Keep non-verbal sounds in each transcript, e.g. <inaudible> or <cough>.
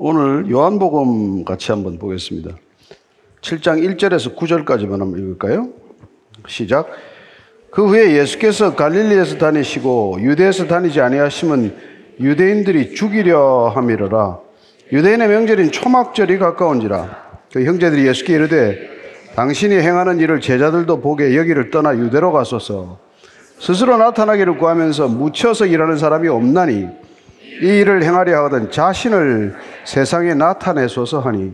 오늘 요한복음 같이 한번 보겠습니다. 7장 1절에서 9절까지만 한번 읽을까요? 시작. 그 후에 예수께서 갈릴리에서 다니시고 유대에서 다니지 아니하시면 유대인들이 죽이려 함이러라. 유대인의 명절인 초막절이 가까운지라. 그 형제들이 예수께 이르되 당신이 행하는 일을 제자들도 보게 여기를 떠나 유대로 가소서. 스스로 나타나기를 구하면서 묻혀서 일하는 사람이 없나니 이 일을 행하려 하거든 자신을 세상에 나타내소서 하니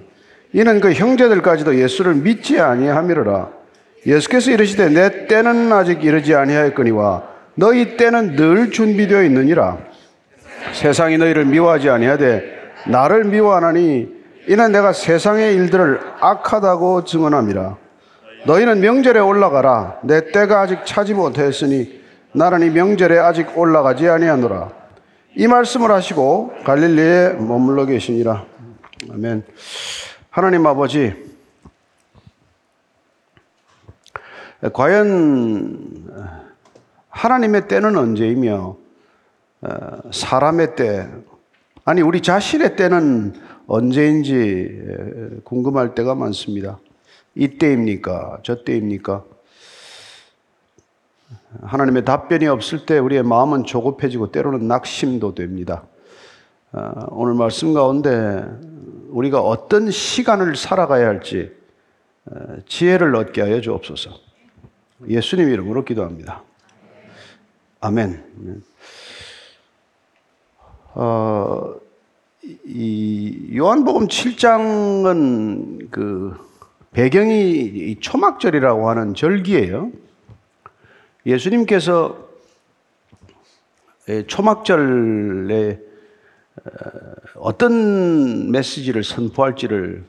이는 그 형제들까지도 예수를 믿지 아니함이로라. 예수께서 이르시되 내 때는 아직 이르지 아니하였거니와 너희 때는 늘 준비되어 있느니라. 세상이 너희를 미워하지 아니하되 나를 미워하나니 이는 내가 세상의 일들을 악하다고 증언함이라. 너희는 명절에 올라가라. 내 때가 아직 차지 못하였으니 나는 이 명절에 아직 올라가지 아니하노라 이 말씀을 하시고 갈릴리에 머물러 계시니라. 아멘. 하나님 아버지, 과연 하나님의 때는 언제이며 사람의 때, 아니 우리 자신의 때는 언제인지 궁금할 때가 많습니다. 이때입니까? 저 때입니까? 하나님의 답변이 없을 때 우리의 마음은 조급해지고 때로는 낙심도 됩니다. 어, 오늘 말씀 가운데 우리가 어떤 시간을 살아가야 할지 어, 지혜를 얻게 하여 주옵소서. 예수님 이름으로 기도합니다. 아멘. 어, 이 요한복음 7장은 그 배경이 초막절이라고 하는 절기예요. 예수님께서 초막절에 어, 어떤 메시지를 선포할지를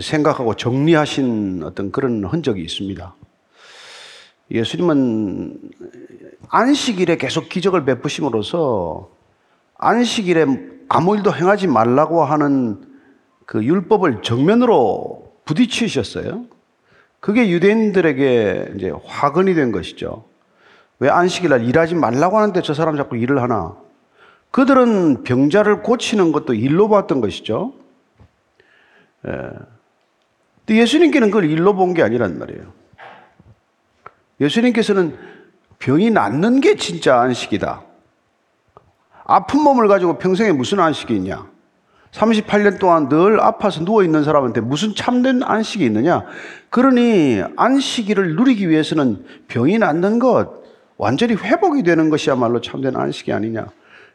생각하고 정리하신 어떤 그런 흔적이 있습니다. 예수님은 안식일에 계속 기적을 베푸심으로써 안식일에 아무 일도 행하지 말라고 하는 그 율법을 정면으로 부딪히셨어요. 그게 유대인들에게 이제 화근이 된 것이죠. 왜 안식일날 일하지 말라고 하는데 저 사람 자꾸 일을 하나? 그들은 병자를 고치는 것도 일로 봤던 것이죠. 예. 예수님께는 그걸 일로 본 게 아니란 말이에요. 예수님께서는 병이 낫는 게 진짜 안식이다. 아픈 몸을 가지고 평생에 무슨 안식이 있냐? 38년 동안 늘 아파서 누워 있는 사람한테 무슨 참된 안식이 있느냐? 그러니 안식일을 누리기 위해서는 병이 낫는 것, 완전히 회복이 되는 것이야말로 참된 안식이 아니냐.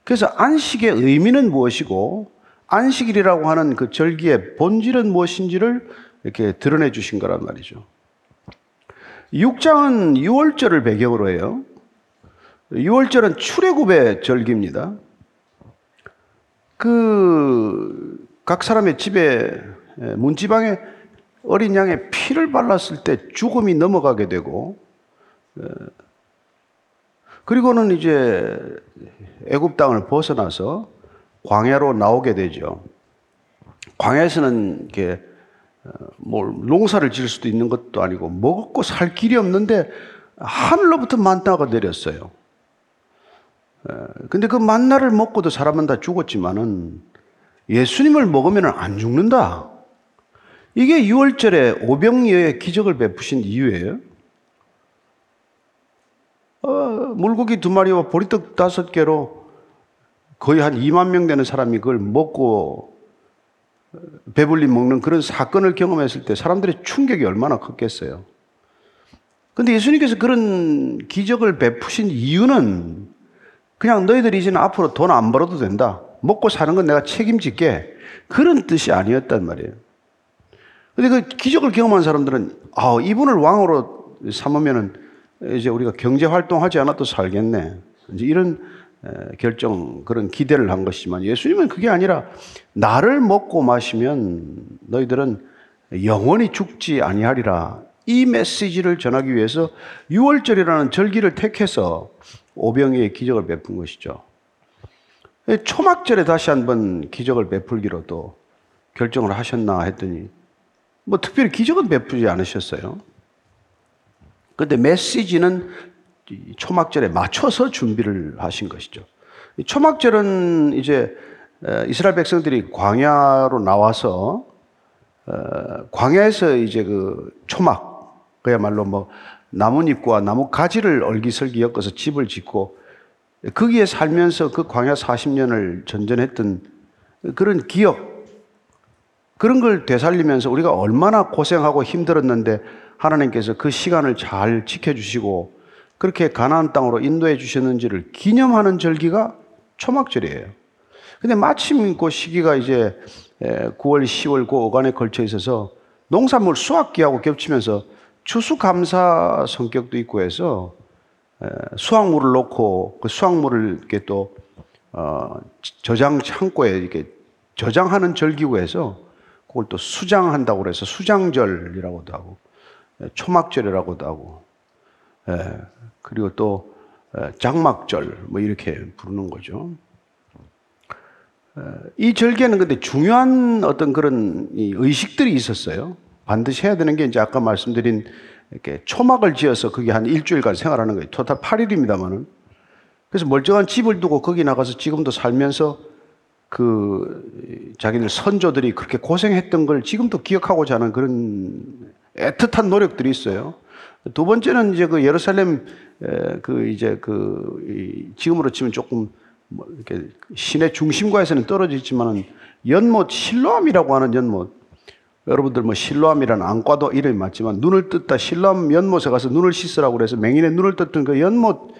그래서 안식의 의미는 무엇이고, 안식일이라고 하는 그 절기의 본질은 무엇인지를 이렇게 드러내 주신 거란 말이죠. 6장은 6월절을 배경으로 해요. 6월절은 출애굽의 절기입니다. 그, 각 사람의 집에, 문지방에 어린 양의 피를 발랐을 때 죽음이 넘어가게 되고, 그리고는 이제 애굽 땅을 벗어나서 광야로 나오게 되죠. 광야에서는 이게 뭐 농사를 지을 수도 있는 것도 아니고 먹고 살 길이 없는데 하늘로부터 만나가 내렸어요. 근데 그 만나를 먹고도 사람은 다 죽었지만은 예수님을 먹으면 안 죽는다. 이게 6월절에 오병이어의 기적을 베푸신 이유예요. 어, 물고기 두 마리와 보리떡 다섯 개로 거의 한 2만 명 되는 사람이 그걸 먹고 배불리 먹는 그런 사건을 경험했을 때 사람들의 충격이 얼마나 컸겠어요. 근데 예수님께서 그런 기적을 베푸신 이유는 그냥 너희들이 이제는 앞으로 돈 안 벌어도 된다. 먹고 사는 건 내가 책임질게. 그런 뜻이 아니었단 말이에요. 근데 그 기적을 경험한 사람들은, 아, 이분을 왕으로 삼으면은 이제 우리가 경제 활동하지 않아도 살겠네. 이제 이런 결정, 그런 기대를 한 것이지만 예수님은 그게 아니라 나를 먹고 마시면 너희들은 영원히 죽지 아니하리라. 이 메시지를 전하기 위해서 6월절이라는 절기를 택해서 오병이의 기적을 베푼 것이죠. 초막절에 다시 한번 기적을 베풀기로 도 결정을 하셨나 했더니 뭐 특별히 기적은 베푸지 않으셨어요. 그런데 메시지는 초막절에 맞춰서 준비를 하신 것이죠. 초막절은 이제 에, 이스라엘 백성들이 광야로 나와서 어, 광야에서 이제 그 초막 그야말로 뭐 나뭇잎과 나무 가지를 얼기설기 엮어서 집을 짓고 거기에 살면서 그 광야 40년을 전전했던 그런 기억 그런 걸 되살리면서 우리가 얼마나 고생하고 힘들었는데 하나님께서 그 시간을 잘 지켜주시고 그렇게 가나안 땅으로 인도해 주셨는지를 기념하는 절기가 초막절이에요. 근데 마침 그 시기가 이제 9월, 10월 그 어간에 걸쳐 있어서 농산물 수확기하고 겹치면서 추수감사 성격도 있고 해서 수확물을 놓고 그 수확물을 이렇게 또 어, 저장 창고에 이렇게 저장하는 절기고 해서 그걸 또 수장한다고 그래서 수장절이라고도 하고 초막절이라고도 하고 그리고 또 장막절 뭐 이렇게 부르는 거죠. 이 절개는 근데 중요한 어떤 그런 의식들이 있었어요. 반드시 해야 되는 게 이제 아까 말씀드린 이렇게 초막을 지어서 그게 한 일주일간 생활하는 거예요. 토탈 8일입니다만은. 그래서 멀쩡한 집을 두고 거기 나가서 지금도 살면서 그 자기들 선조들이 그렇게 고생했던 걸 지금도 기억하고자 하는 그런 애틋한 노력들이 있어요. 두 번째는 이제 그 예루살렘 그 이제 그 지금으로 치면 조금 뭐 이렇게 시내 중심가에서는 떨어져 있지만은 연못 실로암이라고 하는 연못 여러분들 뭐 실로암이라는 안과도 이름이 맞지만 눈을 뜯다. 실로암 연못에 가서 눈을 씻으라고 그래서 맹인의 눈을 뜯던 그 연못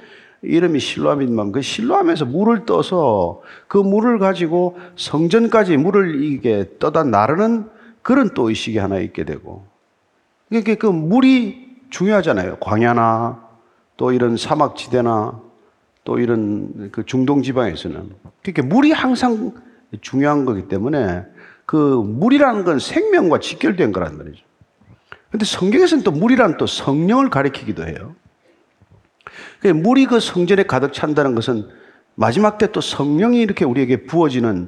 이름이 실로암이지만 그 실로암에서 물을 떠서 그 물을 가지고 성전까지 물을 이게 떠다 나르는 그런 또 의식이 하나 있게 되고. 이게 그 물이 중요하잖아요. 광야나 또 이런 사막지대나 또 이런 그 중동 지방에서는. 그렇게 물이 항상 중요한 거기 때문에 그 물이라는 건 생명과 직결된 거란 말이죠. 근데 성경에서는 또 물이란 또 성령을 가리키기도 해요. 물이 그 성전에 가득 찬다는 것은 마지막 때 또 성령이 이렇게 우리에게 부어지는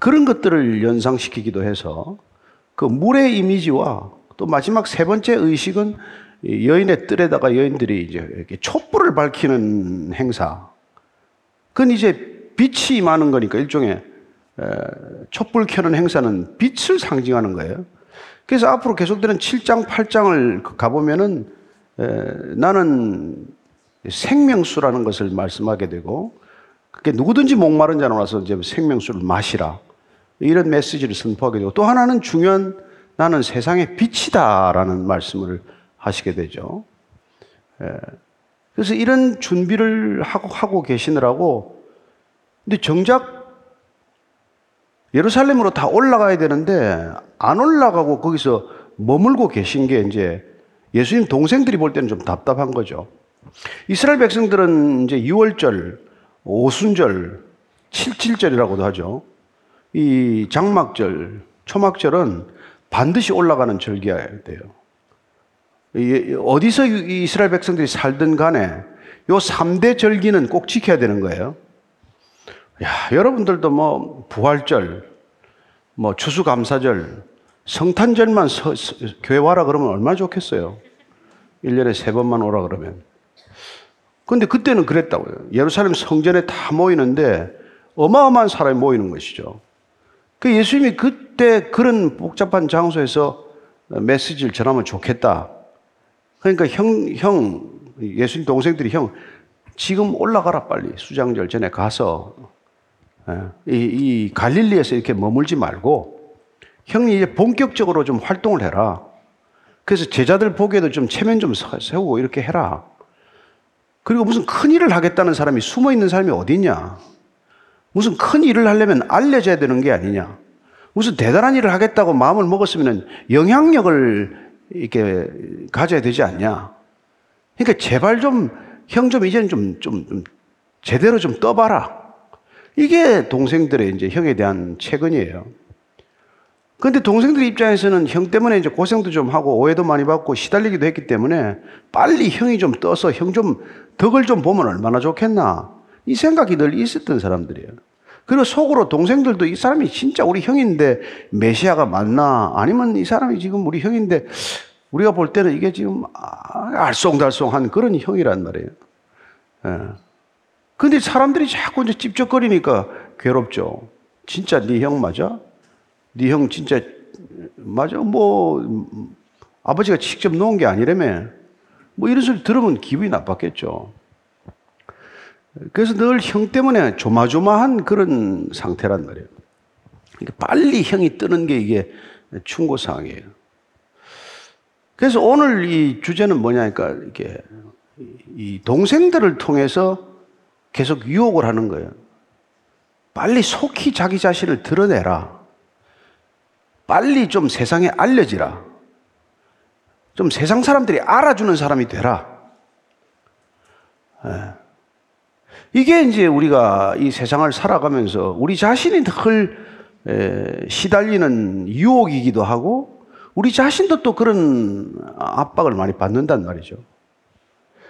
그런 것들을 연상시키기도 해서 그 물의 이미지와 또 마지막 세 번째 의식은 여인의 뜰에다가 여인들이 이제 이렇게 촛불을 밝히는 행사. 그건 이제 빛이 많은 거니까 일종의 촛불 켜는 행사는 빛을 상징하는 거예요. 그래서 앞으로 계속되는 7장, 8장을 가보면은 나는 생명수라는 것을 말씀하게 되고 그게 누구든지 목마른 자로 와서 이제 생명수를 마시라. 이런 메시지를 선포하게 되고 또 하나는 중요한 나는 세상의 빛이다라는 말씀을 하시게 되죠. 예. 그래서 이런 준비를 하고, 하고 계시느라고 근데 정작 예루살렘으로 다 올라가야 되는데 안 올라가고 거기서 머물고 계신 게 이제 예수님 동생들이 볼 때는 좀 답답한 거죠. 이스라엘 백성들은 이제 6월절, 오순절, 칠칠절이라고도 하죠. 이 장막절, 초막절은 반드시 올라가는 절기여야 돼요. 어디서 이스라엘 백성들이 살든 간에 요 3대 절기는 꼭 지켜야 되는 거예요. 야, 여러분들도 뭐 부활절, 뭐 추수감사절, 성탄절만 서, 서, 교회 와라 그러면 얼마나 좋겠어요. 1년에 세 번만 오라 그러면. 근데 그때는 그랬다고요. 예루살렘 성전에 다 모이는데 어마어마한 사람이 모이는 것이죠. 그 예수님이 그때 그런 복잡한 장소에서 메시지를 전하면 좋겠다. 그러니까 형, 형, 예수님 동생들이 형, 지금 올라가라 빨리 수장절 전에 가서 예, 이, 이 갈릴리에서 이렇게 머물지 말고 형이 이제 본격적으로 좀 활동을 해라. 그래서 제자들 보기에도 좀 체면 좀 세우고 이렇게 해라. 그리고 무슨 큰 일을 하겠다는 사람이 숨어 있는 사람이 어디 있냐? 무슨 큰 일을 하려면 알려져야 되는 게 아니냐? 무슨 대단한 일을 하겠다고 마음을 먹었으면 영향력을 이렇게 가져야 되지 않냐? 그러니까 제발 좀, 형 좀 이제는 좀, 좀, 좀 제대로 좀 떠봐라. 이게 동생들의 이제 형에 대한 채근이에요. 근데 동생들 입장에서는 형 때문에 이제 고생도 좀 하고 오해도 많이 받고 시달리기도 했기 때문에 빨리 형이 좀 떠서 형 좀 덕을 좀 보면 얼마나 좋겠나. 이 생각이 늘 있었던 사람들이에요. 그리고 속으로 동생들도 이 사람이 진짜 우리 형인데 메시아가 맞나? 아니면 이 사람이 지금 우리 형인데 우리가 볼 때는 이게 지금 알쏭달쏭한 그런 형이란 말이에요. 예. 근데 사람들이 자꾸 이제 찝쩍거리니까 괴롭죠. 진짜 네 형 맞아? 네 형 진짜 맞아? 뭐 음, 아버지가 직접 놓은 게 아니라며. 뭐 이런 소리 들으면 기분이 나빴겠죠. 그래서 늘 형 때문에 조마조마한 그런 상태란 말이에요. 빨리 형이 뜨는 게 이게 충고사항이에요. 그래서 오늘 이 주제는 뭐냐니까 이게 이 동생들을 통해서 계속 유혹을 하는 거예요. 빨리 속히 자기 자신을 드러내라. 빨리 좀 세상에 알려지라. 좀 세상 사람들이 알아주는 사람이 되라. 예. 이게 이제 우리가 이 세상을 살아가면서 우리 자신이 늘 시달리는 유혹이기도 하고 우리 자신도 또 그런 압박을 많이 받는단 말이죠.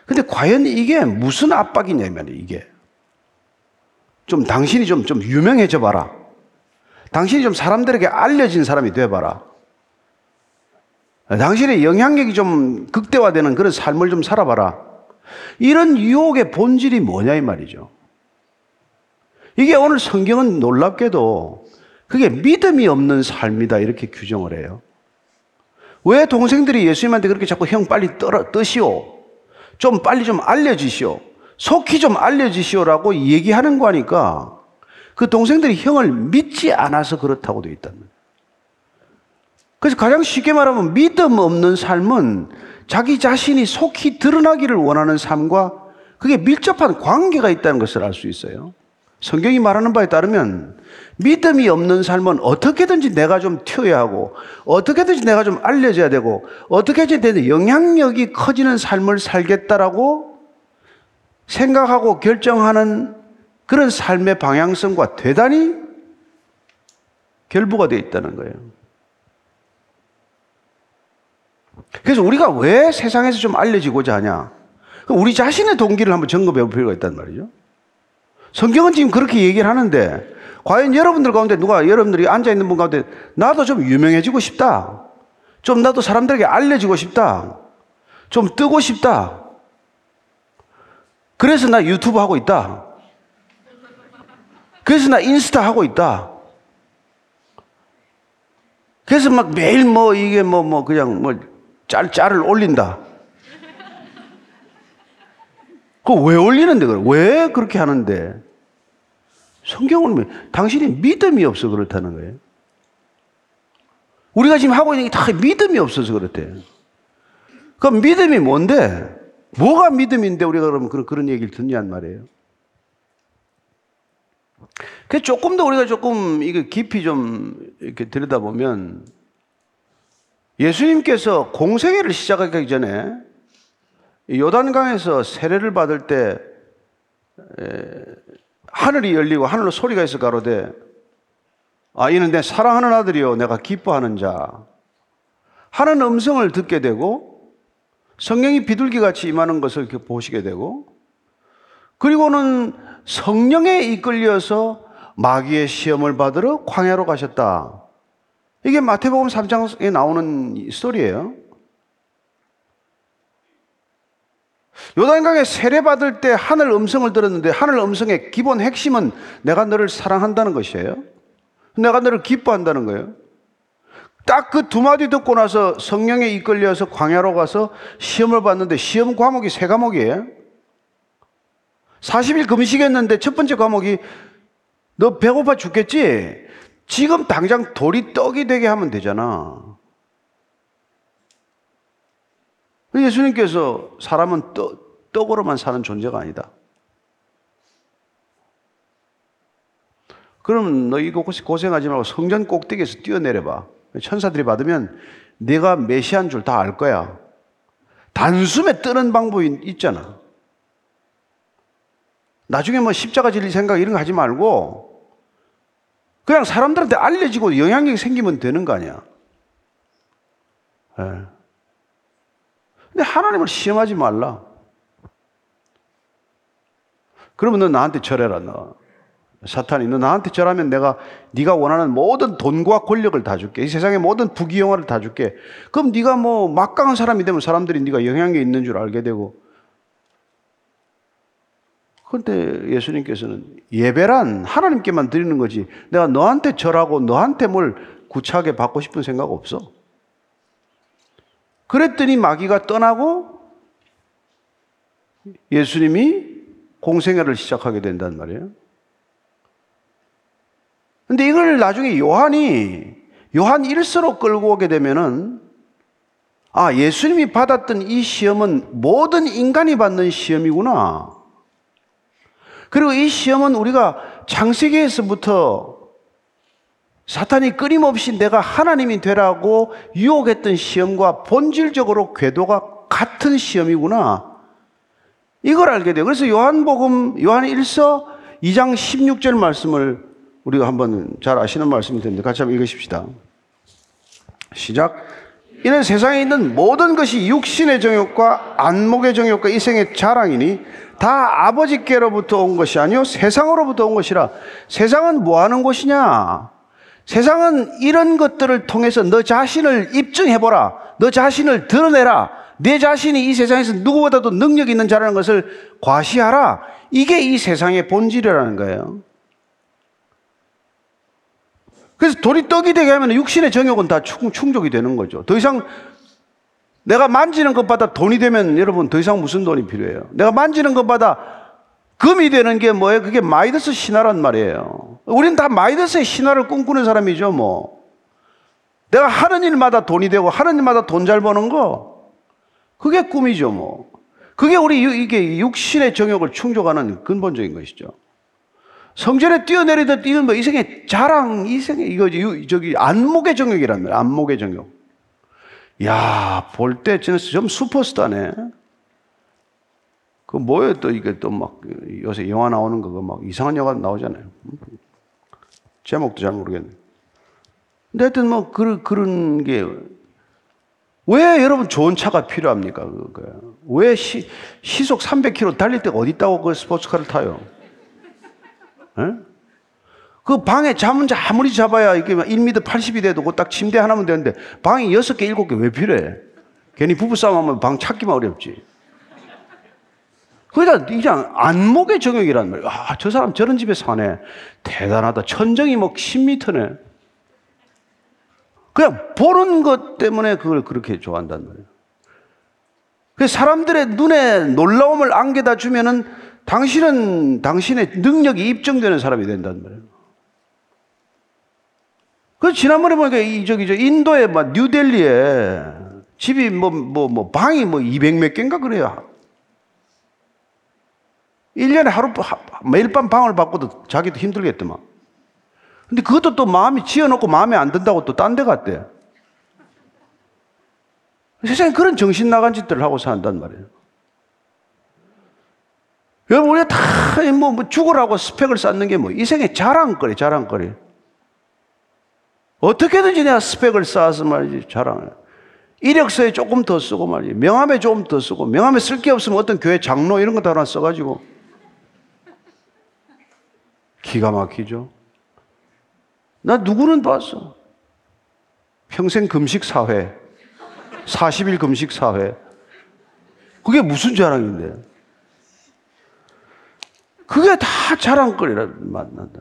근데 과연 이게 무슨 압박이냐면 이게 좀 당신이 좀, 좀 유명해져 봐라. 당신이 좀 사람들에게 알려진 사람이 돼 봐라. 당신의 영향력이 좀 극대화되는 그런 삶을 좀 살아봐라. 이런 유혹의 본질이 뭐냐 이 말이죠. 이게 오늘 성경은 놀랍게도 그게 믿음이 없는 삶이다 이렇게 규정을 해요. 왜 동생들이 예수님한테 그렇게 자꾸 형 빨리 떠, 뜨시오. 좀 빨리 좀 알려주시오. 속히 좀 알려주시오라고 얘기하는 거니까 그 동생들이 형을 믿지 않아서 그렇다고 되어 있다는 거예요. 그래서 가장 쉽게 말하면 믿음 없는 삶은 자기 자신이 속히 드러나기를 원하는 삶과 그게 밀접한 관계가 있다는 것을 알 수 있어요. 성경이 말하는 바에 따르면 믿음이 없는 삶은 어떻게든지 내가 좀 튀어야 하고 어떻게든지 내가 좀 알려져야 되고 어떻게든지 내 영향력이 커지는 삶을 살겠다라고 생각하고 결정하는 그런 삶의 방향성과 대단히 결부가 되어 있다는 거예요. 그래서 우리가 왜 세상에서 좀 알려지고자 하냐? 우리 자신의 동기를 한번 점검해 볼 필요가 있단 말이죠. 성경은 지금 그렇게 얘기를 하는데, 과연 여러분들 가운데 누가 여러분들이 앉아있는 분 가운데 나도 좀 유명해지고 싶다. 좀 나도 사람들에게 알려지고 싶다. 좀 뜨고 싶다. 그래서 나 유튜브 하고 있다. 그래서 나 인스타 하고 있다. 그래서 막 매일 뭐 이게 뭐, 뭐 그냥 뭐 짤, 짤을 올린다. 그왜 올리는데, 그래? 왜 그렇게 하는데? 성경은 당신이 믿음이 없어 그렇다는 거예요. 우리가 지금 하고 있는 게 다 믿음이 없어서 그렇대. 그럼 믿음이 뭔데? 뭐가 믿음인데 우리가 그러면 그런, 그런 얘기를 듣냐는 말이에요. 그 조금 더 우리가 조금 이게 깊이 좀 이렇게 들여다보면 예수님께서 공생애를 시작하기 전에 요단강에서 세례를 받을 때 하늘이 열리고 하늘로 소리가 있어 가로되 아 이는 내 사랑하는 아들이요 내가 기뻐하는 자 하는 음성을 듣게 되고 성령이 비둘기 같이 임하는 것을 이렇게 보시게 되고 그리고는 성령에 이끌려서 마귀의 시험을 받으러 광야로 가셨다. 이게 마태복음 3장에 나오는 스토리예요. 요단강에 세례받을 때 하늘 음성을 들었는데 하늘 음성의 기본 핵심은 내가 너를 사랑한다는 것이에요. 내가 너를 기뻐한다는 거예요. 딱 그 두 마디 듣고 나서 성령에 이끌려서 광야로 가서 시험을 봤는데 시험 과목이 세 과목이에요. 40일 금식했는데 첫 번째 과목이 너 배고파 죽겠지? 지금 당장 돌이 떡이 되게 하면 되잖아. 예수님께서 사람은 떡, 떡으로만 사는 존재가 아니다. 그럼 너 이거 고생하지 말고 성전 꼭대기에서 뛰어내려봐. 천사들이 받으면 내가 메시아인 줄 다 알 거야. 단숨에 뜨는 방법이 있잖아. 나중에 뭐 십자가 질릴 생각 이런 거 하지 말고 그냥 사람들한테 알려지고 영향력이 생기면 되는 거 아니야. 네. 근데 하나님을 시험하지 말라. 그러면 너 나한테 절해라, 너. 사탄이 너 나한테 절하면 내가 네가 원하는 모든 돈과 권력을 다 줄게. 이 세상의 모든 부귀영화를 다 줄게. 그럼 네가 뭐 막강한 사람이 되면 사람들이 네가 영향력 있는 줄 알게 되고 그런데 예수님께서는 예배란 하나님께만 드리는 거지 내가 너한테 절하고 너한테 뭘 구차하게 받고 싶은 생각 없어. 그랬더니 마귀가 떠나고 예수님이 공생애를 시작하게 된단 말이에요. 근데 이걸 나중에 요한이 요한 1서로 끌고 오게 되면은 아, 예수님이 받았던 이 시험은 모든 인간이 받는 시험이구나. 그리고 이 시험은 우리가 창세기에서부터 사탄이 끊임없이 내가 하나님이 되라고 유혹했던 시험과 본질적으로 궤도가 같은 시험이구나. 이걸 알게 돼요. 그래서 요한복음, 요한 1서 2장 16절 말씀을 우리가 한번 잘 아시는 말씀이 텐데 같이 한번 읽으십시다. 시작. 이는 세상에 있는 모든 것이 육신의 정욕과 안목의 정욕과 이생의 자랑이니 다 아버지께로부터 온 것이 아니요 세상으로부터 온 것이라 세상은 뭐 하는 곳이냐? 세상은 이런 것들을 통해서 너 자신을 입증해 보라. 너 자신을 드러내라. 내 자신이 이 세상에서 누구보다도 능력 있는 자라는 것을 과시하라. 이게 이 세상의 본질이라는 거예요. 그래서 돌이 떡이 되게 하면 육신의 정욕은 다 충족이 되는 거죠. 더 이상 내가 만지는 것보다 돈이 되면 여러분 더 이상 무슨 돈이 필요해요? 내가 만지는 것보다 금이 되는 게 뭐예요? 그게 마이더스 신화란 말이에요. 우리는 다 마이더스의 신화를 꿈꾸는 사람이죠, 뭐. 내가 하는 일마다 돈이 되고 하는 일마다 돈 잘 버는 거 그게 꿈이죠, 뭐. 그게 우리 이게 육신의 정욕을 충족하는 근본적인 것이죠. 성전에 뛰어내리듯 이건 뭐 이생의 자랑, 이생의 이거 저기 안목의 정욕이란 말이야. 안목의 정욕. 야, 볼 때 진짜 좀 슈퍼스타네. 그 뭐예요 또 이게 또 막 요새 영화 나오는 거 막 이상한 영화 나오잖아요. 제목도 잘 모르겠네. 근데 하여튼 뭐 그런 그런 게 왜 여러분 좋은 차가 필요합니까? 그거요. 왜 시, 시속 300km 달릴 때가 어디 있다고 그 스포츠카를 타요? 에? 그 방에 잠은 아무리 잡아야 이게 1m 80이 돼도 그딱 침대 하나면 되는데 방이 6개, 7개 왜 필요해? 괜히 부부싸움 하면 방 찾기만 어렵지. 그러니까 이제 안목의 정욕이란 말이야. 아, 저 사람 저런 집에 사네. 대단하다. 천정이 뭐 10m네. 그냥 보는 것 때문에 그걸 그렇게 좋아한단 말이에요. 그 사람들의 눈에 놀라움을 안겨다 주면은 당신은 당신의 능력이 입증되는 사람이 된단 말이에요. 그 지난번에 보니까 이 저기 저 인도의 막 뉴델리에 집이 뭐 뭐뭐 뭐 방이 뭐 200몇 개인가 그래요. 1년에 하루 매일 밤 방을 바꿔도 자기도 힘들겠더만. 근데 그것도 또 마음이 지어 놓고 마음에 안 든다고 또 딴 데 갔대. 세상에 그런 정신 나간 짓들을 하고 산단 말이에요. 여러분, 우리가 다, 뭐, 뭐 죽으라고 스펙을 쌓는 게 뭐, 이 생에 자랑거리, 자랑거리. 어떻게든지 내가 스펙을 쌓아서 말이지, 자랑을. 이력서에 조금 더 쓰고 말이지, 명함에 조금 더 쓰고, 명함에 쓸 게 없으면 어떤 교회 장로 이런 거 다 하나 써가지고. 기가 막히죠. 나 누구는 봤어. 평생 금식 사회. 40일 금식 사회. 그게 무슨 자랑인데? 그게 다 자랑거리라 만난다.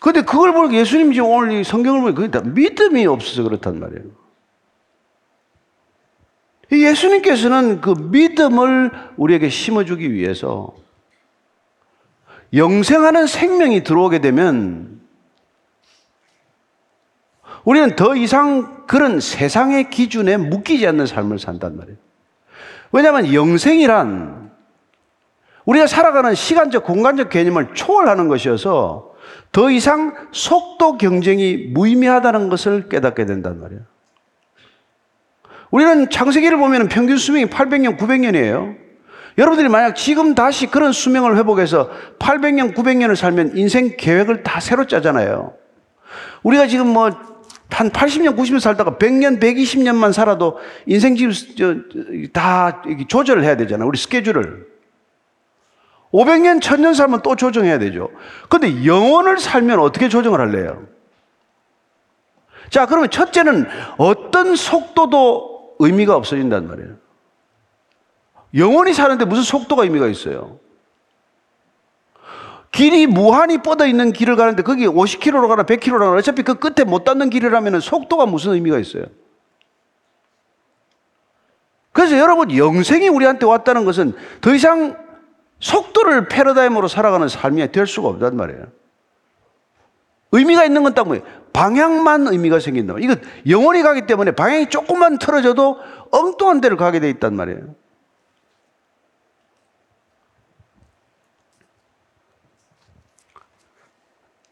근데 그걸 보니까 예수님 지금 오늘 이 성경을 보니까 그게 다 믿음이 없어서 그렇단 말이에요. 예수님께서는 그 믿음을 우리에게 심어주기 위해서 영생하는 생명이 들어오게 되면 우리는 더 이상 그런 세상의 기준에 묶이지 않는 삶을 산단 말이에요. 왜냐하면 영생이란 우리가 살아가는 시간적, 공간적 개념을 초월하는 것이어서 더 이상 속도 경쟁이 무의미하다는 것을 깨닫게 된단 말이에요. 우리는 창세기를 보면 평균 수명이 800년, 900년이에요. 여러분들이 만약 지금 다시 그런 수명을 회복해서 800년, 900년을 살면 인생 계획을 다 새로 짜잖아요. 우리가 지금 뭐 한 80년, 90년 살다가 100년, 120년만 살아도 인생 지금 다 조절을 해야 되잖아요. 우리 스케줄을. 500년, 1000년 살면 또 조정해야 되죠. 근데 영혼을 살면 어떻게 조정을 할래요? 자, 그러면 첫째는 어떤 속도도 의미가 없어진단 말이에요. 영원히 사는데 무슨 속도가 의미가 있어요? 길이 무한히 뻗어 있는 길을 가는데 거기 50km로 가나 100km로 가나 어차피 그 끝에 못 닿는 길이라면 속도가 무슨 의미가 있어요? 그래서 여러분 영생이 우리한테 왔다는 것은 더 이상 속도를 패러다임으로 살아가는 삶이 될 수가 없단 말이에요. 의미가 있는 건 딱 뭐예요? 방향만 의미가 생긴다. 이거 영원히 가기 때문에 방향이 조금만 틀어져도 엉뚱한 데를 가게 돼 있단 말이에요.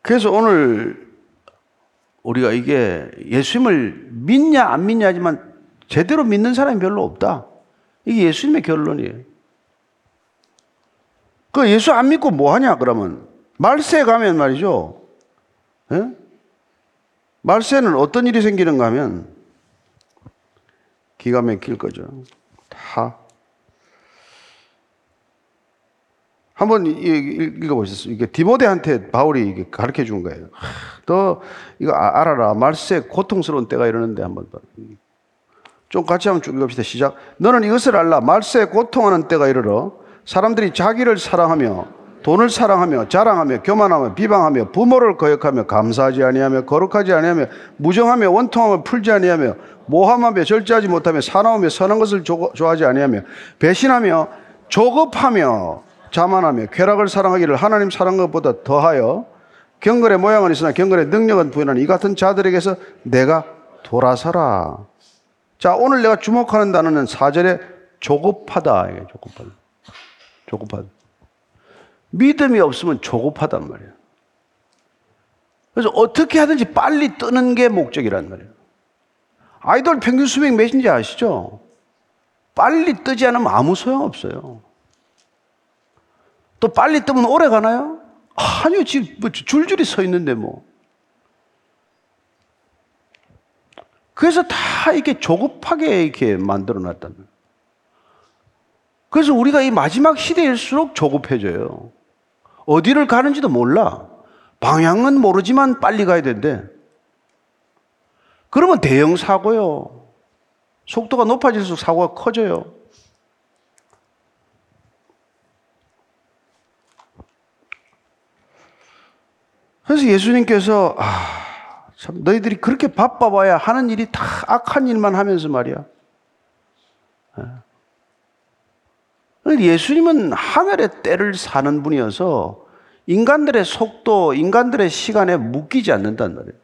그래서 오늘 우리가 이게 예수님을 믿냐 안 믿냐 하지만 제대로 믿는 사람이 별로 없다. 이게 예수님의 결론이에요. 그 예수 안 믿고 뭐 하냐 그러면 말세 가면 말이죠. 예? 말세는 어떤 일이 생기는가 하면 기가 막힐 거죠. 다 한번 읽어보셨어요. 이게 디모데한테 바울이 가르쳐 준 거예요. 너 이거 아, 알아라. 말세 고통스러운 때가 이러는데 한번 봐. 좀 같이 한번 쭉 읽읍시다. 시작. 너는 이것을 알라. 말세 고통하는 때가 이르러 사람들이 자기를 사랑하며 돈을 사랑하며 자랑하며 교만하며 비방하며 부모를 거역하며 감사하지 아니하며 거룩하지 아니하며 무정하며 원통하며 풀지 아니하며 모함하며 절제하지 못하며 사나우며 선한 것을 좋아하지 아니하며 배신하며 조급하며 자만하며 쾌락을 사랑하기를 하나님 사랑 것보다 더하여 경건의 모양은 있으나 경건의 능력은 부인하는 이 같은 자들에게서 내가 돌아서라. 자, 오늘 내가 주목하는 단어는 사절에 조급하다. 조급하다. 조급하다. 믿음이 없으면 조급하단 말이에요. 그래서 어떻게 하든지 빨리 뜨는 게 목적이란 말이에요. 아이돌 평균 수명 몇인지 아시죠? 빨리 뜨지 않으면 아무 소용 없어요. 또 빨리 뜨면 오래 가나요? 아니요, 지금 뭐 줄줄이 서 있는데 뭐. 그래서 다 이렇게 조급하게 이렇게 만들어 놨다는. 그래서 우리가 이 마지막 시대일수록 조급해져요. 어디를 가는지도 몰라. 방향은 모르지만 빨리 가야 된대. 그러면 대형 사고요. 속도가 높아질수록 사고가 커져요. 그래서 예수님께서 아, 참 너희들이 그렇게 바빠봐야 하는 일이 다 악한 일만 하면서 말이야. 예. 예수님은 하늘의 때를 사는 분이어서 인간들의 속도, 인간들의 시간에 묶이지 않는단 말이에요.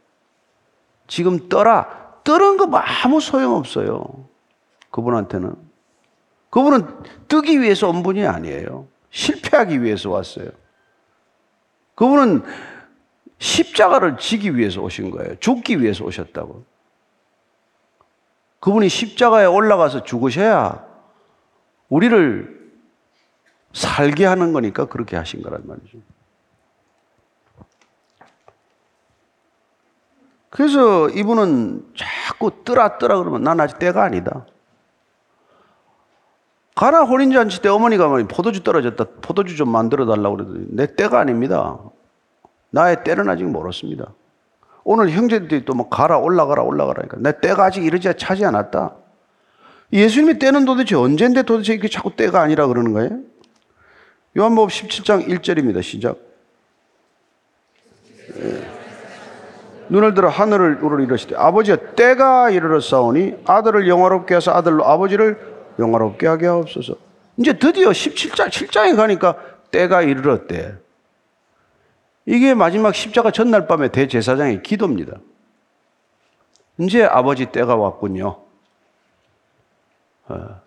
지금 떠라. 떠는 거 아무 소용없어요. 그분한테는. 그분은 뜨기 위해서 온 분이 아니에요. 실패하기 위해서 왔어요. 그분은 십자가를 지기 위해서 오신 거예요. 죽기 위해서 오셨다고. 그분이 십자가에 올라가서 죽으셔야 우리를 살게 하는 거니까 그렇게 하신 거란 말이죠. 그래서 이분은 자꾸 뜨라 뜨라 그러면 난 아직 때가 아니다. 가나 혼인잔치 때 어머니가 포도주 떨어졌다. 포도주 좀 만들어 달라고 그러더니 내 때가 아닙니다. 나의 때는 아직 멀었습니다. 오늘 형제들이 또 뭐 가라 올라가라 올라가라니까 내 때가 아직 이르지 차지 않았다. 예수님의 때는 도대체 언젠데 도대체 이게 자꾸 때가 아니라 그러는 거예요? 요한복음 17장 1절입니다. 시작. 예. 눈을 들어 하늘을 우러 이르시되 아버지여 때가 이르러 싸우니 아들을 영화롭게 하사 아들로 아버지를 영화롭게 하게 하옵소서. 이제 드디어 17장 7장에 가니까 때가 이르렀대. 이게 마지막 십자가 전날 밤에 대제사장의 기도입니다. 이제 아버지 때가 왔군요. 어.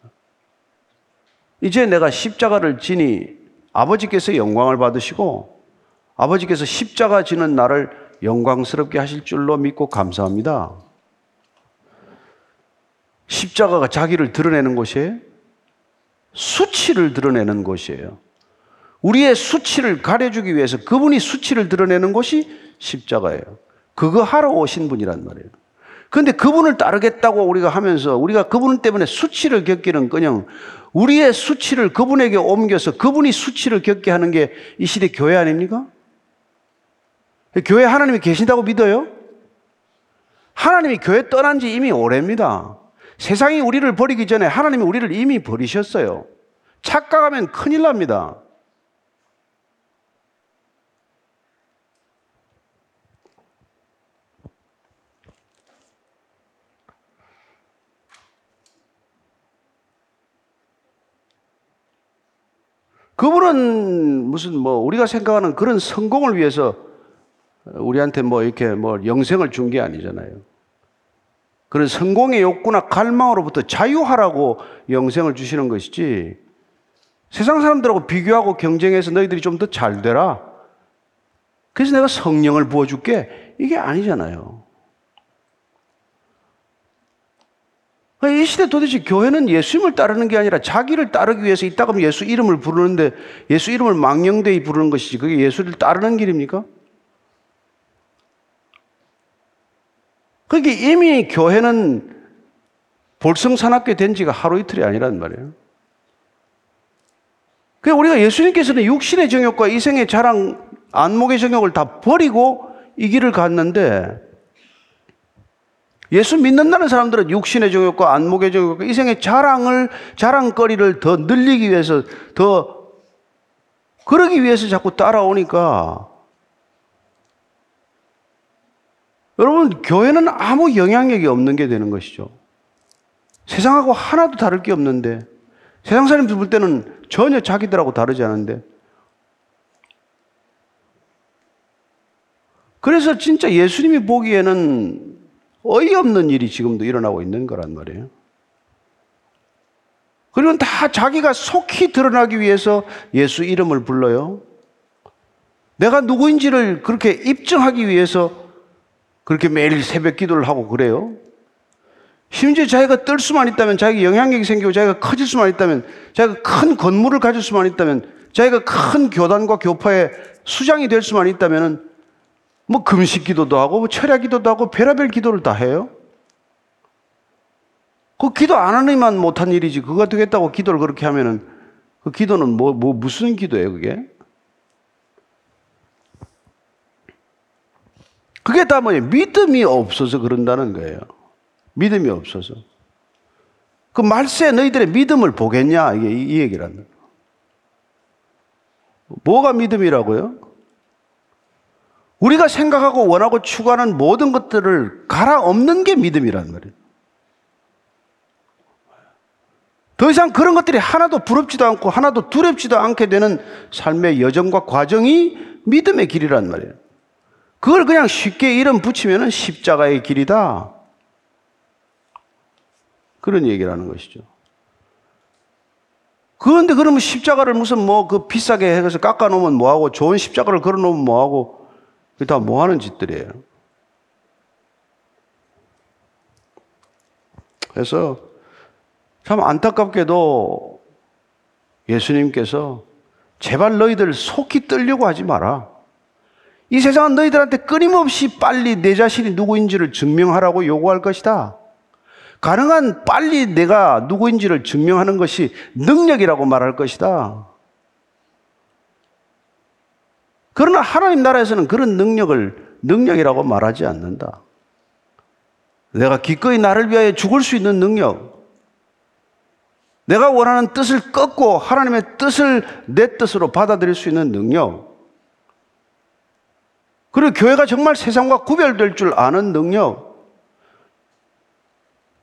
이제 내가 십자가를 지니 아버지께서 영광을 받으시고 아버지께서 십자가 지는 나를 영광스럽게 하실 줄로 믿고 감사합니다. 십자가가 자기를 드러내는 곳이에요. 수치를 드러내는 곳이에요. 우리의 수치를 가려주기 위해서 그분이 수치를 드러내는 것이 십자가예요. 그거 하러 오신 분이란 말이에요. 그런데 그분을 따르겠다고 우리가 하면서 우리가 그분 때문에 수치를 겪기는 그냥 우리의 수치를 그분에게 옮겨서 그분이 수치를 겪게 하는 게 이 시대 교회 아닙니까? 교회 하나님이 계신다고 믿어요? 하나님이 교회 떠난 지 이미 오래입니다. 세상이 우리를 버리기 전에 하나님이 우리를 이미 버리셨어요. 착각하면 큰일 납니다. 그분은 무슨 뭐 우리가 생각하는 그런 성공을 위해서 우리한테 뭐 이렇게 뭐 영생을 준 게 아니잖아요. 그런 성공의 욕구나 갈망으로부터 자유하라고 영생을 주시는 것이지 세상 사람들하고 비교하고 경쟁해서 너희들이 좀 더 잘 되라. 그래서 내가 성령을 부어줄게. 이게 아니잖아요. 이 시대 도대체 교회는 예수님을 따르는 게 아니라 자기를 따르기 위해서 그러면 예수 이름을 부르는데 예수 이름을 망령되이 부르는 것이지 그게 예수를 따르는 길입니까? 그게 이미 교회는 볼성산악회 된 지가 하루 이틀이 아니란 말이에요. 그 우리가 예수님께서는 육신의 정욕과 이생의 자랑, 안목의 정욕을 다 버리고 이 길을 갔는데 예수 믿는다는 사람들은 육신의 정욕과 안목의 정욕과 이생의 자랑을 자랑거리를 더 늘리기 위해서 더 그러기 위해서 자꾸 따라오니까 여러분 교회는 아무 영향력이 없는 게 되는 것이죠. 세상하고 하나도 다를 게 없는데 세상 사람들 볼 때는 전혀 자기들하고 다르지 않은데 그래서 진짜 예수님이 보기에는 어이없는 일이 지금도 일어나고 있는 거란 말이에요. 그리고 다 자기가 속히 드러나기 위해서 예수 이름을 불러요. 내가 누구인지를 그렇게 입증하기 위해서 그렇게 매일 새벽 기도를 하고 그래요. 심지어 자기가 뜰 수만 있다면, 자기가 영향력이 생기고 자기가 커질 수만 있다면, 자기가 큰 건물을 가질 수만 있다면, 자기가 큰 교단과 교파의 수장이 될 수만 있다면, 뭐 금식 기도도 하고 뭐 철야 기도도 하고 별의별 기도를 다 해요. 그 기도 안 하니만 못한 일이지 그거 되겠다고 기도를 그렇게 하면은 그 기도는 뭐, 뭐 무슨 기도예요 그게? 그게 다 뭐예요? 믿음이 없어서 그런다는 거예요. 믿음이 없어서. 그 말세 너희들의 믿음을 보겠냐? 이게 이, 이 얘기라는. 뭐가 믿음이라고요? 우리가 생각하고 원하고 추구하는 모든 것들을 갈아엎는 게 믿음이란 말이에요. 더 이상 그런 것들이 하나도 부럽지도 않고 하나도 두렵지도 않게 되는 삶의 여정과 과정이 믿음의 길이란 말이에요. 그걸 그냥 쉽게 이름 붙이면 십자가의 길이다. 그런 얘기를 하는 것이죠. 그런데 그러면 십자가를 무슨 뭐 그 비싸게 해서 깎아 놓으면 뭐하고 좋은 십자가를 걸어 놓으면 뭐하고 다 뭐 하는 짓들이에요. 그래서 참 안타깝게도 예수님께서 제발 너희들 속히 떨려고 하지 마라. 이 세상은 너희들한테 끊임없이 빨리 내 자신이 누구인지를 증명하라고 요구할 것이다. 가능한 빨리 내가 누구인지를 증명하는 것이 능력이라고 말할 것이다. 그러나 하나님 나라에서는 그런 능력을 능력이라고 말하지 않는다. 내가 기꺼이 나를 위하여 죽을 수 있는 능력. 내가 원하는 뜻을 꺾고 하나님의 뜻을 내 뜻으로 받아들일 수 있는 능력. 그리고 교회가 정말 세상과 구별될 줄 아는 능력.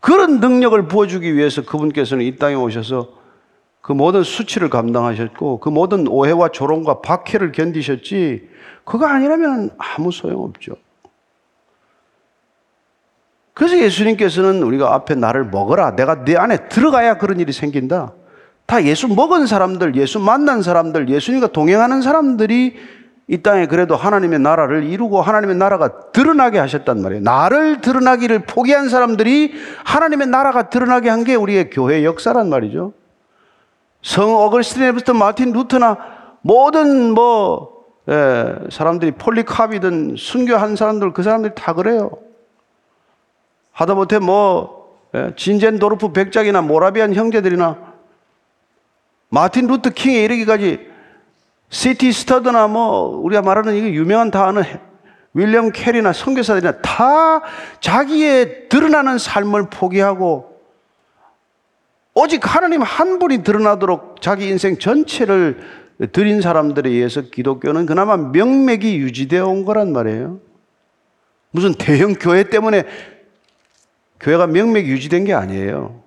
그런 능력을 부어주기 위해서 그분께서는 이 땅에 오셔서 그 모든 수치를 감당하셨고 그 모든 오해와 조롱과 박해를 견디셨지 그거 아니라면 아무 소용없죠. 그래서 예수님께서는 우리가 앞에 나를 먹어라. 내가 네 안에 들어가야 그런 일이 생긴다. 다 예수 먹은 사람들, 예수 만난 사람들, 예수님과 동행하는 사람들이 이 땅에 그래도 하나님의 나라를 이루고 하나님의 나라가 드러나게 하셨단 말이에요. 나를 드러나기를 포기한 사람들이 하나님의 나라가 드러나게 한 게 우리의 교회 역사란 말이죠. 성 어거스틴부터 마틴 루터나 모든 뭐 예, 사람들이 폴리캅이든 순교한 사람들 그 사람들이 다 그래요. 하다못해 뭐 예, 진젠도르프 백작이나 모라비안 형제들이나 마틴 루터 킹에 이르기까지 시티 스터드나 뭐 우리가 말하는 이게 유명한 다 아는 윌리엄 캐리나 선교사들이나 다 자기의 드러나는 삶을 포기하고 오직 하나님 한 분이 드러나도록 자기 인생 전체를 드린 사람들에 의해서 기독교는 그나마 명맥이 유지되어 온 거란 말이에요. 무슨 대형 교회 때문에 교회가 명맥이 유지된 게 아니에요.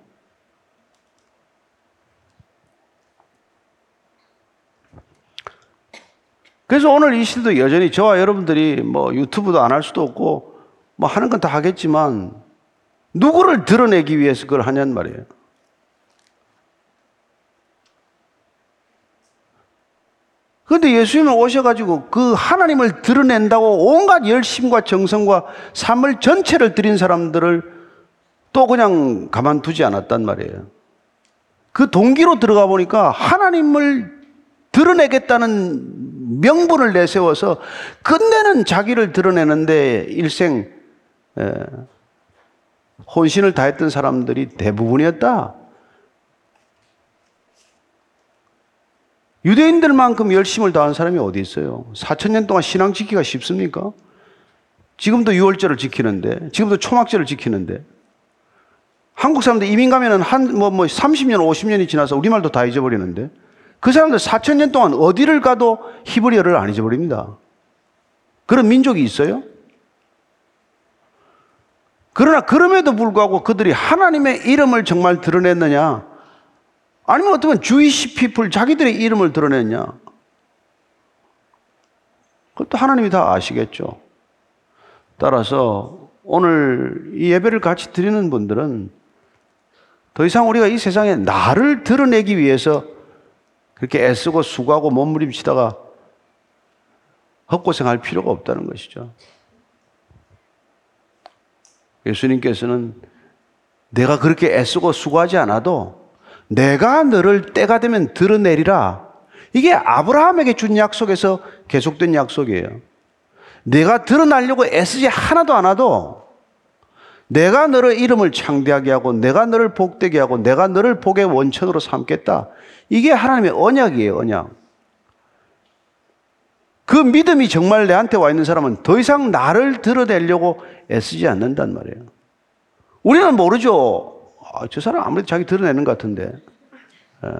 그래서 오늘 이 시대도 여전히 저와 여러분들이 뭐 유튜브도 안 할 수도 없고 뭐 하는 건 다 하겠지만 누구를 드러내기 위해서 그걸 하냔 말이에요. 그런데 예수님은 오셔가지고 그 하나님을 드러낸다고 온갖 열심과 정성과 삶을 전체를 드린 사람들을 또 그냥 가만두지 않았단 말이에요. 그 동기로 들어가 보니까 하나님을 드러내겠다는 명분을 내세워서 끝내는 자기를 드러내는데 일생 혼신을 다했던 사람들이 대부분이었다. 유대인들만큼 열심을 다한 사람이 어디 있어요? 4천 년 동안 신앙 지키기가 쉽습니까? 지금도 유월절을 지키는데, 지금도 초막절을 지키는데, 한국 사람들 이민 가면은 한, 뭐, 뭐, 30년, 50년이 지나서 우리말도 다 잊어버리는데, 그 사람들 4천 년 동안 어디를 가도 히브리어를 안 잊어버립니다. 그런 민족이 있어요? 그러나 그럼에도 불구하고 그들이 하나님의 이름을 정말 드러냈느냐? 아니면 어떻게 주이시 피플 자기들의 이름을 드러냈냐? 그것도 하나님이 다 아시겠죠. 따라서 오늘 이 예배를 같이 드리는 분들은 더 이상 우리가 이 세상에 나를 드러내기 위해서 그렇게 애쓰고 수고하고 몸부림치다가 헛고생할 필요가 없다는 것이죠. 예수님께서는 내가 그렇게 애쓰고 수고하지 않아도 내가 너를 때가 되면 드러내리라. 이게 아브라함에게 준 약속에서 계속된 약속이에요. 내가 드러나려고 애쓰지 하나도 안 하도 내가 너를 이름을 창대하게 하고 내가 너를 복되게 하고 내가 너를 복의 원천으로 삼겠다. 이게 하나님의 언약이에요, 언약. 그 믿음이 정말 내한테 와 있는 사람은 더 이상 나를 드러내려고 애쓰지 않는단 말이에요. 우리는 모르죠. 아, 저 사람 아무래도 자기 드러내는 것 같은데. 에. 예.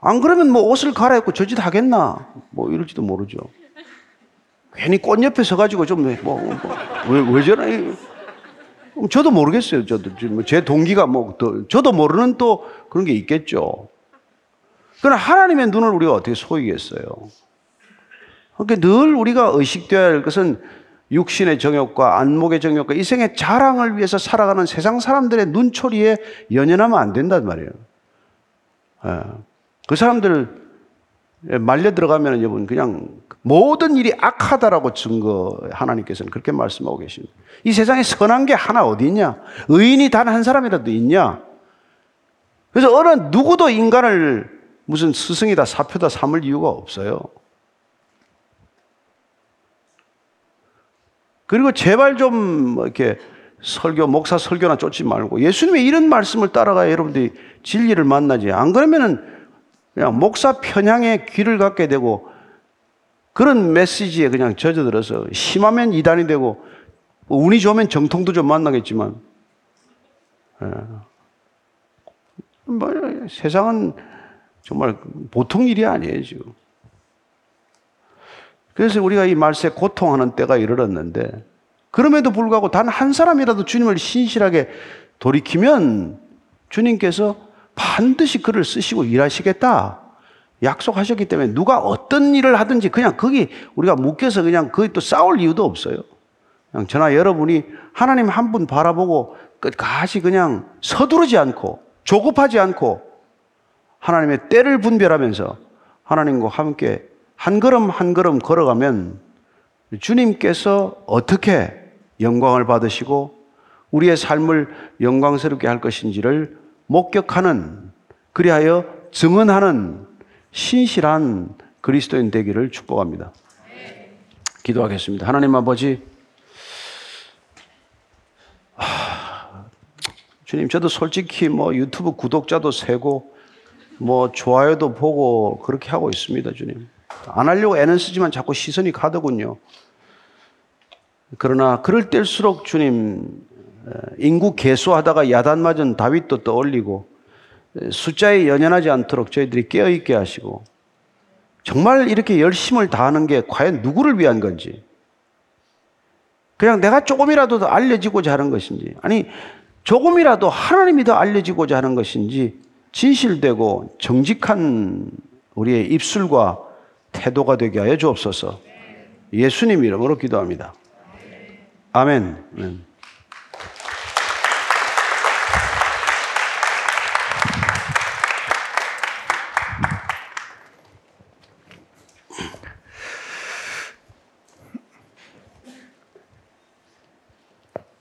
안 그러면 뭐 옷을 갈아입고 저짓 하겠나? 뭐 이럴지도 모르죠. 괜히 꽃 옆에 서가지고 좀, 뭐, 뭐 왜, 왜 저래? 저도 모르겠어요. 저도. 뭐제 동기가 뭐, 더, 저도 모르는 또 그런 게 있겠죠. 그러나 하나님의 눈을 우리가 어떻게 속이겠어요? 그러니까 늘 우리가 의식되어야 할 것은 육신의 정욕과 안목의 정욕과 이생의 자랑을 위해서 살아가는 세상 사람들의 눈초리에 연연하면 안 된단 말이에요. 예. 그 사람들 말려 들어가면 여러분 그냥 모든 일이 악하다라고 증거 하나님께서는 그렇게 말씀하고 계십니다. 이 세상에 선한 게 하나 어디 있냐? 의인이 단 한 사람이라도 있냐? 그래서 어느 누구도 인간을 무슨 스승이다 사표다 삼을 이유가 없어요. 그리고 제발 좀뭐 이렇게 설교, 목사 설교나 쫓지 말고 예수님의 이런 말씀을 따라가야 여러분들이 진리를 만나지. 안 그러면은 그냥 목사 편향에 귀를 갖게 되고 그런 메시지에 그냥 젖어들어서 심하면 이단이 되고 운이 좋으면 정통도 좀 만나겠지만 예. 뭐, 세상은 정말 보통 일이 아니에요, 지금. 그래서 우리가 이 말세 고통하는 때가 이르렀는데 그럼에도 불구하고 단 한 사람이라도 주님을 신실하게 돌이키면 주님께서 반드시 그를 쓰시고 일하시겠다. 약속하셨기 때문에 누가 어떤 일을 하든지 그냥 거기 우리가 묶여서 그냥 거기 또 싸울 이유도 없어요. 그냥 저나 여러분이 하나님 한 분 바라보고 끝까지 그냥 서두르지 않고 조급하지 않고 하나님의 때를 분별하면서 하나님과 함께 한 걸음 한 걸음 걸어가면 주님께서 어떻게 영광을 받으시고 우리의 삶을 영광스럽게 할 것인지를 목격하는 그리하여 증언하는 신실한 그리스도인 되기를 축복합니다. 기도하겠습니다. 하나님 아버지, 주님, 저도 솔직히 뭐 유튜브 구독자도 세고 뭐 좋아요도 보고 그렇게 하고 있습니다, 주님. 안 하려고 애는 쓰지만 자꾸 시선이 가더군요. 그러나 그럴 때일수록 주님 인구 개수하다가 야단 맞은 다윗도 떠올리고 숫자에 연연하지 않도록 저희들이 깨어 있게 하시고 정말 이렇게 열심을 다하는 게 과연 누구를 위한 건지 그냥 내가 조금이라도 더 알려지고자 하는 것인지 아니 조금이라도 하나님이 더 알려지고자 하는 것인지 진실되고 정직한 우리의 입술과 태도가 되게 하여 주옵소서 예수님 이름으로 기도합니다. 아멘. 아멘.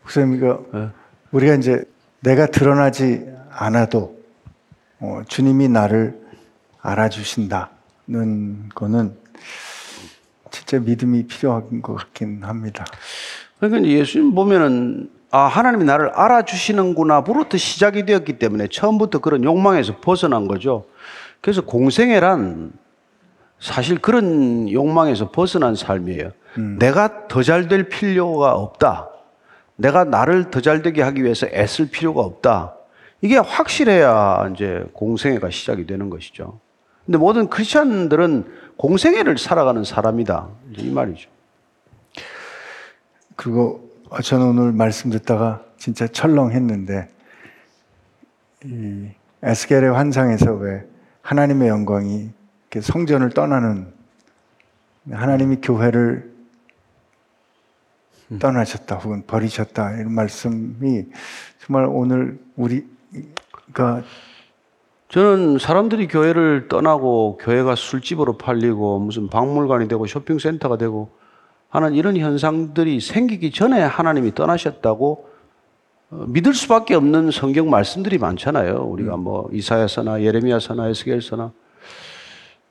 목사님 이거 우리가 이제 내가 드러나지 않아도 어, 주님이 나를 알아주신다 는 거는 진짜 믿음이 필요한 것 같긴 합니다. 그러니까 예수님 보면은 아 하나님이 나를 알아주시는구나부터 시작이 되었기 때문에 처음부터 그런 욕망에서 벗어난 거죠. 그래서 공생애란 사실 그런 욕망에서 벗어난 삶이에요. 내가 더 잘 될 필요가 없다. 내가 나를 더 잘 되게 하기 위해서 애쓸 필요가 없다. 이게 확실해야 이제 공생애가 시작이 되는 것이죠. 근데 모든 크리스천들은 공생애를 살아가는 사람이다. 이 말이죠. 그리고 저는 오늘 말씀 듣다가 진짜 철렁했는데 이 에스겔의 환상에서 왜 하나님의 영광이 성전을 떠나는 하나님이 교회를 떠나셨다 혹은 버리셨다 이런 말씀이 정말 오늘 우리가 저는 사람들이 교회를 떠나고 교회가 술집으로 팔리고 무슨 박물관이 되고 쇼핑센터가 되고 하는 이런 현상들이 생기기 전에 하나님이 떠나셨다고 어, 믿을 수밖에 없는 성경 말씀들이 많잖아요. 우리가 뭐 이사야서나 예레미야서나 에스겔서나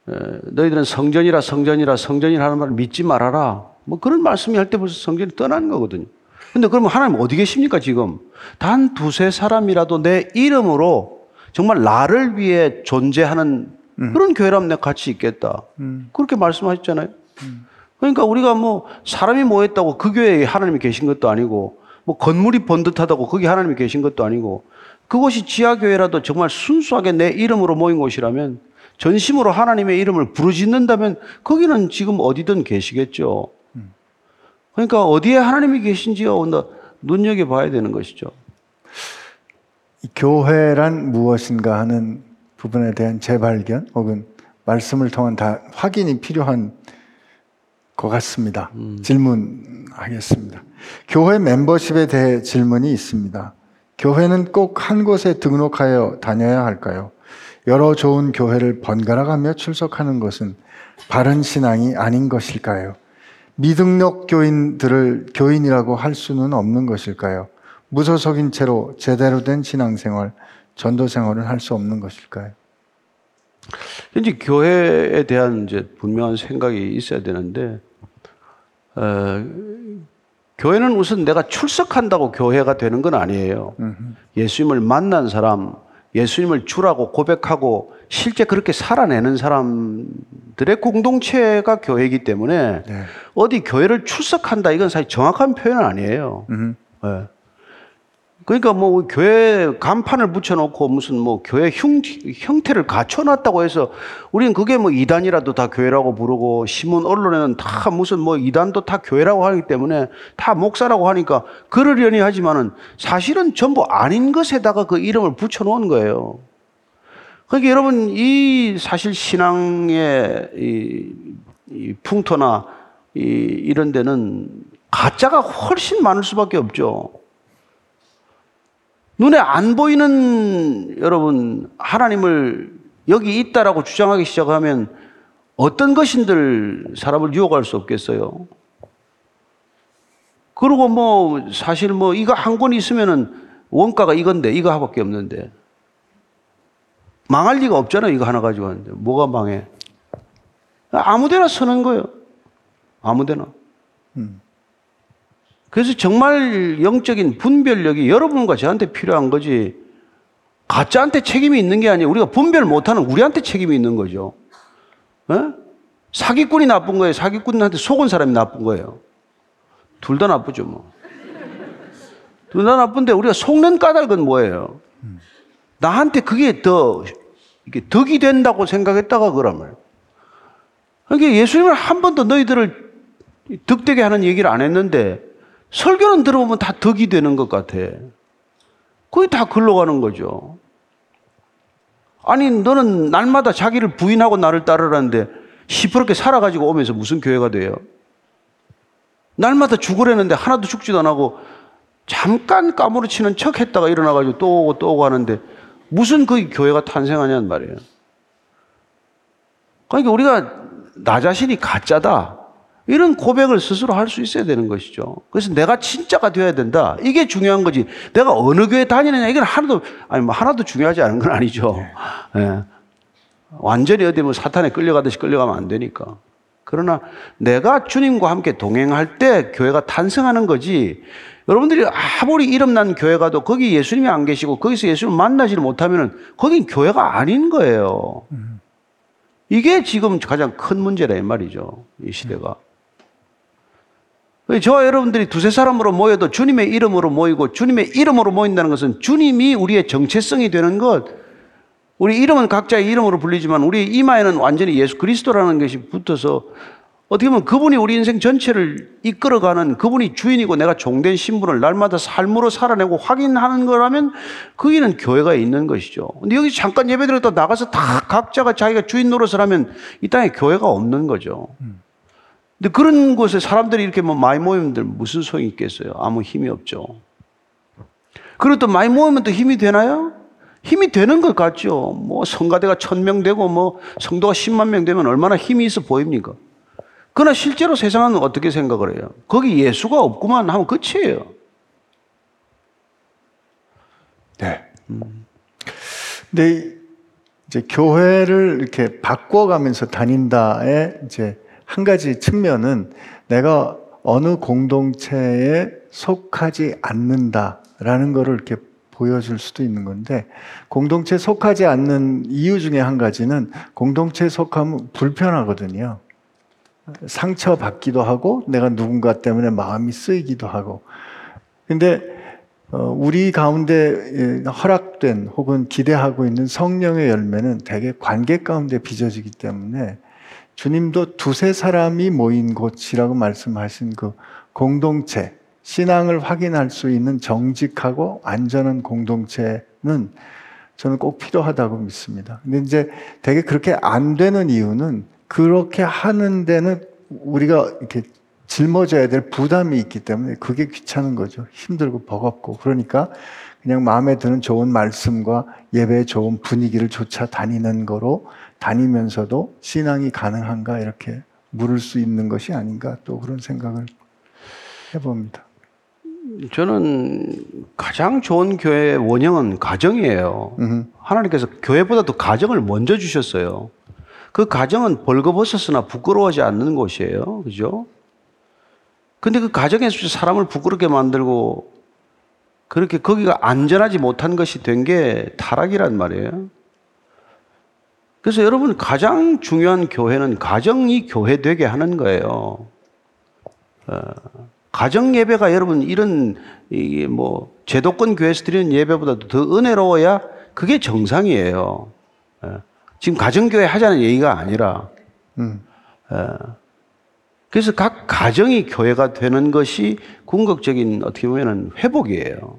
에, 너희들은 성전이라 성전이라 성전이라 하는 말을 믿지 말아라. 뭐 그런 말씀이 할 때 벌써 성전이 떠나는 거거든요. 근데 그러면 하나님 어디 계십니까 지금? 단 두세 사람이라도 내 이름으로 정말 나를 위해 존재하는 그런 교회라면 내가 같이 있겠다. 그렇게 말씀하셨잖아요. 그러니까 우리가 뭐 사람이 모였다고 그 교회에 하나님이 계신 것도 아니고 뭐 건물이 번듯하다고 거기 하나님이 계신 것도 아니고 그곳이 지하교회라도 정말 순수하게 내 이름으로 모인 곳이라면 전심으로 하나님의 이름을 부르짖는다면 거기는 지금 어디든 계시겠죠. 그러니까 어디에 하나님이 계신지요 눈여겨봐야 되는 것이죠. 이 교회란 무엇인가 하는 부분에 대한 재발견 혹은 말씀을 통한 다 확인이 필요한 것 같습니다. 질문하겠습니다. 교회 멤버십에 대해 질문이 있습니다. 교회는 꼭 한 곳에 등록하여 다녀야 할까요? 여러 좋은 교회를 번갈아 가며 출석하는 것은 바른 신앙이 아닌 것일까요? 미등록 교인들을 교인이라고 할 수는 없는 것일까요? 무소속인 채로 제대로 된 신앙생활, 전도 생활을 할 수 없는 것일까요? 이제 교회에 대한 이제 분명한 생각이 있어야 되는데, 어, 교회는 우선 내가 출석한다고 교회가 되는 건 아니에요. 예수님을 만난 사람, 예수님을 주라고 고백하고 실제 그렇게 살아내는 사람들의 공동체가 교회이기 때문에 네. 어디 교회를 출석한다 이건 사실 정확한 표현은 아니에요. 네. 그러니까 뭐 교회 간판을 붙여놓고 무슨 뭐 교회 형, 형태를 갖춰놨다고 해서 우리는 그게 뭐 이단이라도 다 교회라고 부르고 신문 언론에는 다 무슨 뭐 이단도 다 교회라고 하기 때문에 다 목사라고 하니까 그러려니 하지만은 사실은 전부 아닌 것에다가 그 이름을 붙여놓은 거예요. 그러니까 여러분 이 사실 신앙의 이, 이 풍토나 이, 이런 데는 가짜가 훨씬 많을 수밖에 없죠. 눈에 안 보이는 여러분 하나님을 여기 있다라고 주장하기 시작하면 어떤 것인들 사람을 유혹할 수 없겠어요. 그리고 뭐 사실 뭐 이거 한권 있으면은 원가가 이건데 이거 하밖에 없는데 망할 리가 없잖아요. 이거 하나 가지고 하는데 뭐가 망해? 아무데나 서는 거예요. 아무데나. 음. 그래서 정말 영적인 분별력이 여러분과 저한테 필요한 거지. 가짜한테 책임이 있는 게 아니에요. 우리가 분별 못하는 우리한테 책임이 있는 거죠. 에? 사기꾼이 나쁜 거예요. 사기꾼한테 속은 사람이 나쁜 거예요. 둘 다 나쁘죠, 뭐. 둘 다 나쁜데 우리가 속는 까닭은 뭐예요? 나한테 그게 더 이게 덕이 된다고 생각했다가 그러면 그러니까 예수님은 한 번도 너희들을 득되게 하는 얘기를 안 했는데 설교는 들어보면 다 덕이 되는 것 같아. 거의 다 글로 가는 거죠. 아니 너는 날마다 자기를 부인하고 나를 따르라는데 시퍼렇게 살아가지고 오면서 무슨 교회가 돼요? 날마다 죽으려는데 하나도 죽지도 안 하고 잠깐 까무러치는 척 했다가 일어나가지고 또 오고 또 오고 하는데 무슨 그 교회가 탄생하냐는 말이에요. 그러니까 우리가 나 자신이 가짜다. 이런 고백을 스스로 할 수 있어야 되는 것이죠. 그래서 내가 진짜가 되어야 된다. 이게 중요한 거지. 내가 어느 교회 다니느냐 이건 하나도 아니 뭐 하나도 중요하지 않은 건 아니죠. 예. 완전히 어디 뭐 사탄에 끌려가듯이 끌려가면 안 되니까. 그러나 내가 주님과 함께 동행할 때 교회가 탄생하는 거지. 여러분들이 아무리 이름난 교회 가도 거기 예수님이 안 계시고 거기서 예수님 만나지를 못하면은 거긴 교회가 아닌 거예요. 이게 지금 가장 큰 문제라 이 말이죠. 이 시대가. 저와 여러분들이 두세 사람으로 모여도 주님의 이름으로 모이고 주님의 이름으로 모인다는 것은 주님이 우리의 정체성이 되는 것. 우리 이름은 각자의 이름으로 불리지만 우리 이마에는 완전히 예수 그리스도라는 것이 붙어서 어떻게 보면 그분이 우리 인생 전체를 이끌어가는 그분이 주인이고 내가 종된 신분을 날마다 삶으로 살아내고 확인하는 거라면 거기는 교회가 있는 것이죠. 근데 여기 잠깐 예배 드렸다 나가서 다 각자가 자기가 주인 노릇을 하면 이 땅에 교회가 없는 거죠. 근데 그런 곳에 사람들이 이렇게 뭐 많이 모이면 무슨 소용이 있겠어요? 아무 힘이 없죠. 그리고 또 많이 모이면 또 힘이 되나요? 힘이 되는 것 같죠. 뭐 성가대가 천 명 되고 뭐 성도가 십만 명 되면 얼마나 힘이 있어 보입니까? 그러나 실제로 세상은 어떻게 생각을 해요? 거기 예수가 없구만 하면 끝이에요. 네. 근데 이제 교회를 이렇게 바꿔가면서 다닌다의 이제 한 가지 측면은 내가 어느 공동체에 속하지 않는다라는 거를 이렇게 보여줄 수도 있는 건데 공동체에 속하지 않는 이유 중에 한 가지는 공동체에 속하면 불편하거든요. 상처받기도 하고 내가 누군가 때문에 마음이 쓰이기도 하고 근데 어, 우리 가운데 허락된 혹은 기대하고 있는 성령의 열매는 대개 관계 가운데 빚어지기 때문에 주님도 두세 사람이 모인 곳이라고 말씀하신 그 공동체, 신앙을 확인할 수 있는 정직하고 안전한 공동체는 저는 꼭 필요하다고 믿습니다. 근데 이제 되게 그렇게 안 되는 이유는 그렇게 하는 데는 우리가 이렇게 짊어져야 될 부담이 있기 때문에 그게 귀찮은 거죠. 힘들고 버겁고. 그러니까 그냥 마음에 드는 좋은 말씀과 예배의 좋은 분위기를 쫓아 다니는 거로 다니면서도 신앙이 가능한가 이렇게 물을 수 있는 것이 아닌가 또 그런 생각을 해봅니다. 저는 가장 좋은 교회의 원형은 가정이에요. 음흠. 하나님께서 교회보다도 가정을 먼저 주셨어요. 그 가정은 벌거벗었으나 부끄러워하지 않는 곳이에요. 그죠? 근데 그 가정에서 사람을 부끄럽게 만들고 그렇게 거기가 안전하지 못한 것이 된 게 타락이란 말이에요. 그래서 여러분 가장 중요한 교회는 가정이 교회 되게 하는 거예요. 어, 가정 예배가 여러분 이런 이게 뭐 제도권 교회에서 드리는 예배보다도 더 은혜로워야 그게 정상이에요. 어, 지금 가정 교회 하자는 얘기가 아니라 음. 그래서 각 가정이 교회가 되는 것이 궁극적인 어떻게 보면 회복이에요.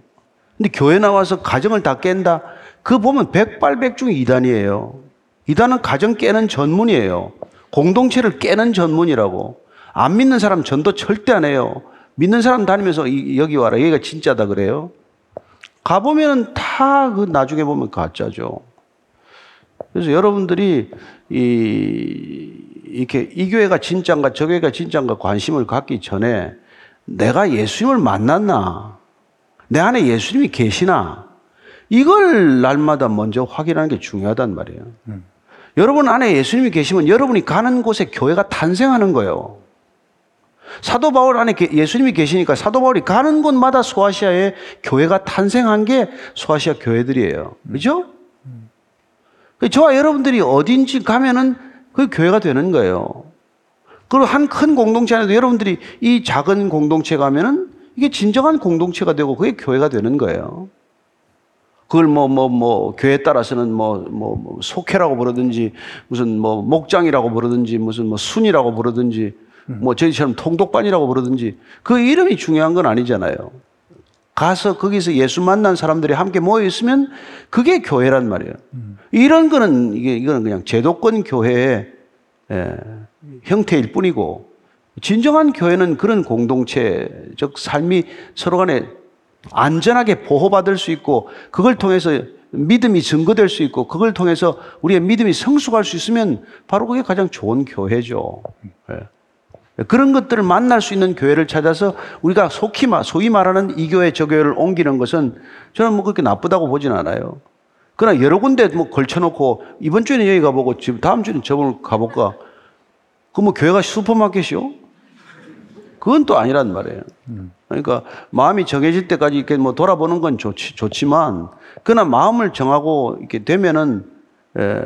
근데 교회 나와서 가정을 다 깬다? 그 보면 백발백중 이단이에요. 이단은 가정 깨는 전문이에요. 공동체를 깨는 전문이라고. 안 믿는 사람 전도 절대 안 해요. 믿는 사람 다니면서 이- 여기 와라. 여기가 진짜다 그래요. 가보면은 다그 나중에 보면 가짜죠. 그래서 여러분들이 이, 이렇게 이 교회가 진짜인가 저 교회가 진짜인가 관심을 갖기 전에 내가 예수님을 만났나? 내 안에 예수님이 계시나? 이걸 날마다 먼저 확인하는 게 중요하단 말이에요. 여러분 안에 예수님이 계시면 여러분이 가는 곳에 교회가 탄생하는 거예요. 사도 바울 안에 게- 예수님이 계시니까 사도 바울이 가는 곳마다 소아시아에 교회가 탄생한 게 소아시아 교회들이에요. 그죠? 그 저와 여러분들이 어딘지 가면은 그 교회가 되는 거예요. 그리고 한 큰 공동체 안에도 여러분들이 이 작은 공동체 가면은 이게 진정한 공동체가 되고 그게 교회가 되는 거예요. 그걸 뭐 뭐 뭐 교회에 따라서는 뭐 뭐 뭐 속회라고 부르든지 무슨 뭐 목장이라고 부르든지 무슨 뭐 순이라고 부르든지 뭐 저희처럼 통독반이라고 부르든지 그 이름이 중요한 건 아니잖아요. 가서 거기서 예수 만난 사람들이 함께 모여 있으면 그게 교회란 말이에요. 이런 거는 이게 이거는 그냥 제도권 교회의 예, 형태일 뿐이고 진정한 교회는 그런 공동체적 삶이 서로 간에 안전하게 보호받을 수 있고 그걸 통해서 믿음이 증거될 수 있고 그걸 통해서 우리의 믿음이 성숙할 수 있으면 바로 그게 가장 좋은 교회죠. 예. 그런 것들을 만날 수 있는 교회를 찾아서 우리가 속히 말, 소위 말하는 이 교회 저 교회를 옮기는 것은 저는 뭐 그렇게 나쁘다고 보진 않아요. 그러나 여러 군데 뭐 걸쳐놓고 이번 주에는 여기 가보고 지금 다음 주에는 저걸 가볼까? 그 뭐 교회가 슈퍼마켓이요? 그건 또 아니란 말이에요. 그러니까 마음이 정해질 때까지 이렇게 뭐 돌아보는 건 좋지, 좋지만 그러나 마음을 정하고 이렇게 되면은 에,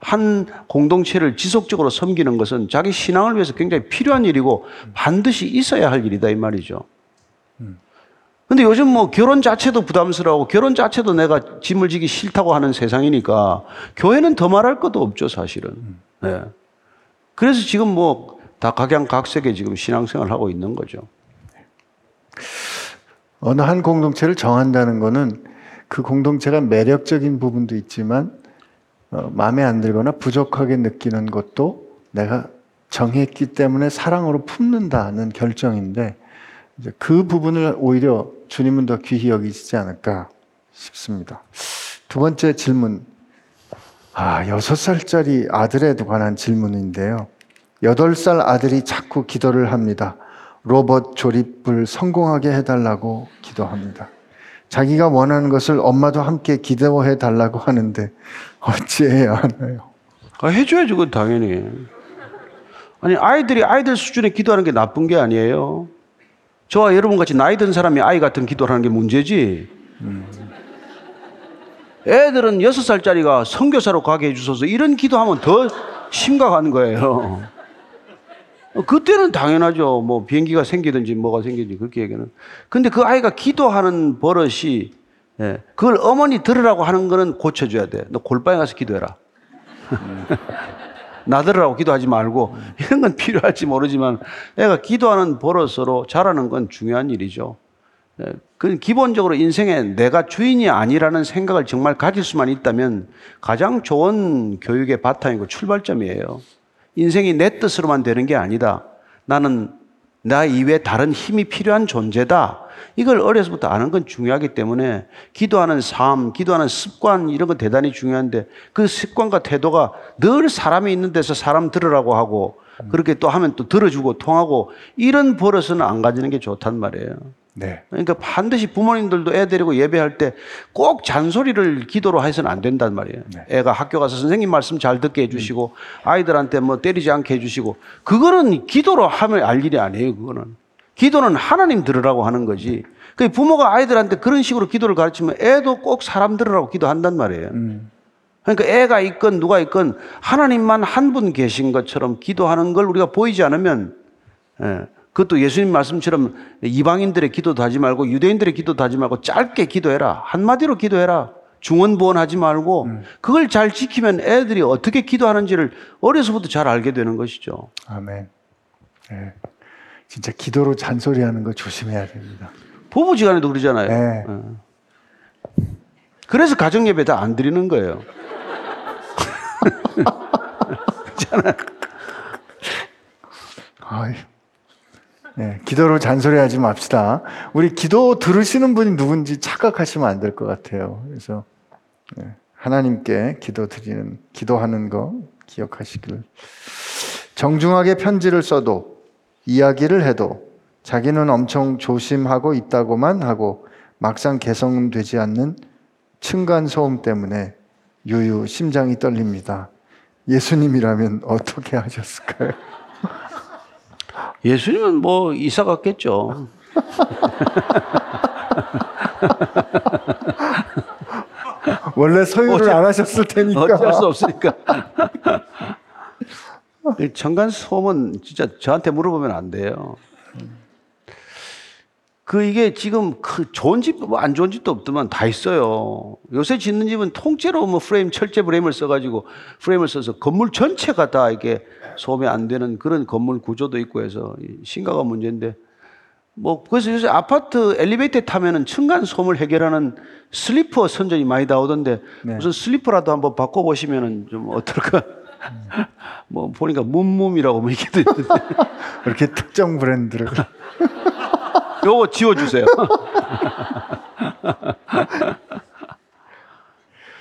한 공동체를 지속적으로 섬기는 것은 자기 신앙을 위해서 굉장히 필요한 일이고 반드시 있어야 할 일이다 이 말이죠. 근데 요즘 뭐 결혼 자체도 부담스러워 결혼 자체도 내가 짐을 지기 싫다고 하는 세상이니까 교회는 더 말할 것도 없죠 사실은. 네. 그래서 지금 뭐 다 각양각색의 지금 신앙생활을 하고 있는 거죠. 어느 한 공동체를 정한다는 거는 그 공동체가 매력적인 부분도 있지만 어, 마음에 안 들거나 부족하게 느끼는 것도 내가 정했기 때문에 사랑으로 품는다는 결정인데 그 부분을 오히려 주님은 더 귀히 여기시지 않을까 싶습니다. 두 번째 질문. 아, 여섯 살짜리 아들에 관한 질문인데요. 여덟 살 아들이 자꾸 기도를 합니다. 로봇 조립을 성공하게 해달라고 기도합니다. 자기가 원하는 것을 엄마도 함께 기도해 달라고 하는데 어찌해야 하나요? 아, 해줘야죠, 그건 당연히. 아니, 아이들이 아이들 수준에 기도하는 게 나쁜 게 아니에요. 저와 여러분 같이 나이 든 사람이 아이 같은 기도를 하는 게 문제지. 애들은 여섯 살짜리가 선교사로 가게 해주셔서 이런 기도하면 더 심각한 거예요. 그때는 당연하죠. 뭐 비행기가 생기든지 뭐가 생기든지 그렇게 얘기는. 근데 그 아이가 기도하는 버릇이 예, 그걸 어머니 들으라고 하는 거는 고쳐줘야 돼. 너 골방에 가서 기도해라. <laughs> 나 들으라고 기도하지 말고 이런 건 필요할지 모르지만 애가 기도하는 버릇으로 자라는 건 중요한 일이죠. 예, 그 기본적으로 인생에 내가 주인이 아니라는 생각을 정말 가질 수만 있다면 가장 좋은 교육의 바탕이고 출발점이에요. 인생이 내 뜻으로만 되는 게 아니다. 나는 나 이외에 다른 힘이 필요한 존재다. 이걸 어려서부터 아는 건 중요하기 때문에 기도하는 삶, 기도하는 습관 이런 건 대단히 중요한데 그 습관과 태도가 늘 사람이 있는 데서 사람 들으라고 하고 그렇게 또 하면 또 들어주고 통하고 이런 버릇은 안 가지는 게 좋단 말이에요. 네. 그러니까 반드시 부모님들도 애 데리고 예배할 때 꼭 잔소리를 기도로 해서는 안 된단 말이에요. 애가 학교 가서 선생님 말씀 잘 듣게 해주시고 아이들한테 뭐 때리지 않게 해주시고 그거는 기도로 하면 알 일이 아니에요. 그거는 기도는 하나님 들으라고 하는 거지. 그 부모가 아이들한테 그런 식으로 기도를 가르치면 애도 꼭 사람 들으라고 기도한단 말이에요. 그러니까 애가 있건 누가 있건 하나님만 한 분 계신 것처럼 기도하는 걸 우리가 보이지 않으면 예, 그것도 예수님 말씀처럼 이방인들의 기도도 하지 말고 유대인들의 기도도 하지 말고 짧게 기도해라. 한마디로 기도해라. 중언부언하지 말고 그걸 잘 지키면 애들이 어떻게 기도하는지를 어려서부터 잘 알게 되는 것이죠. 아멘. 네. 진짜 기도로 잔소리하는 거 조심해야 됩니다. 부부지간에도 그러잖아요. 네. 예. 그래서 가정 예배 다 안 드리는 거예요. <laughs> 아이. 네, 기도로 잔소리하지 맙시다. 우리 기도 들으시는 분이 누군지 착각하시면 안 될 것 같아요. 그래서 네, 하나님께 기도 드리는 기도하는 거 기억하시길. 정중하게 편지를 써도 이야기를 해도 자기는 엄청 조심하고 있다고만 하고 막상 개성되지 않는 층간 소음 때문에 유유 심장이 떨립니다. 예수님이라면 어떻게 하셨을까요? 예수님은 뭐 이사 갔겠죠. 원래 소유를 안 하셨을 테니까. 어쩔 수 없으니까. 이 청간 소음은 진짜 저한테 물어보면 안 돼요. 그 이게 지금 그 좋은 집, 뭐안 좋은 집도 없더만 다 있어요. 요새 짓는 집은 통째로 뭐 프레임, 철제 프레임을 써가지고 프레임을 써서 건물 전체가 다 이게 소음이 안 되는 그런 건물 구조도 있고 해서 이 심각한 문제인데 뭐 그래서 요새 아파트 엘리베이터 타면은 층간 소음을 해결하는 슬리퍼 선전이 많이 나오던데 네. 무슨 슬리퍼라도 한번 바꿔보시면은 좀 어떨까? 뭐 보니까 문문이라고 뭐 이렇게 돼 있는데 <laughs> 이렇게 특정 브랜드를 요거 지워주세요.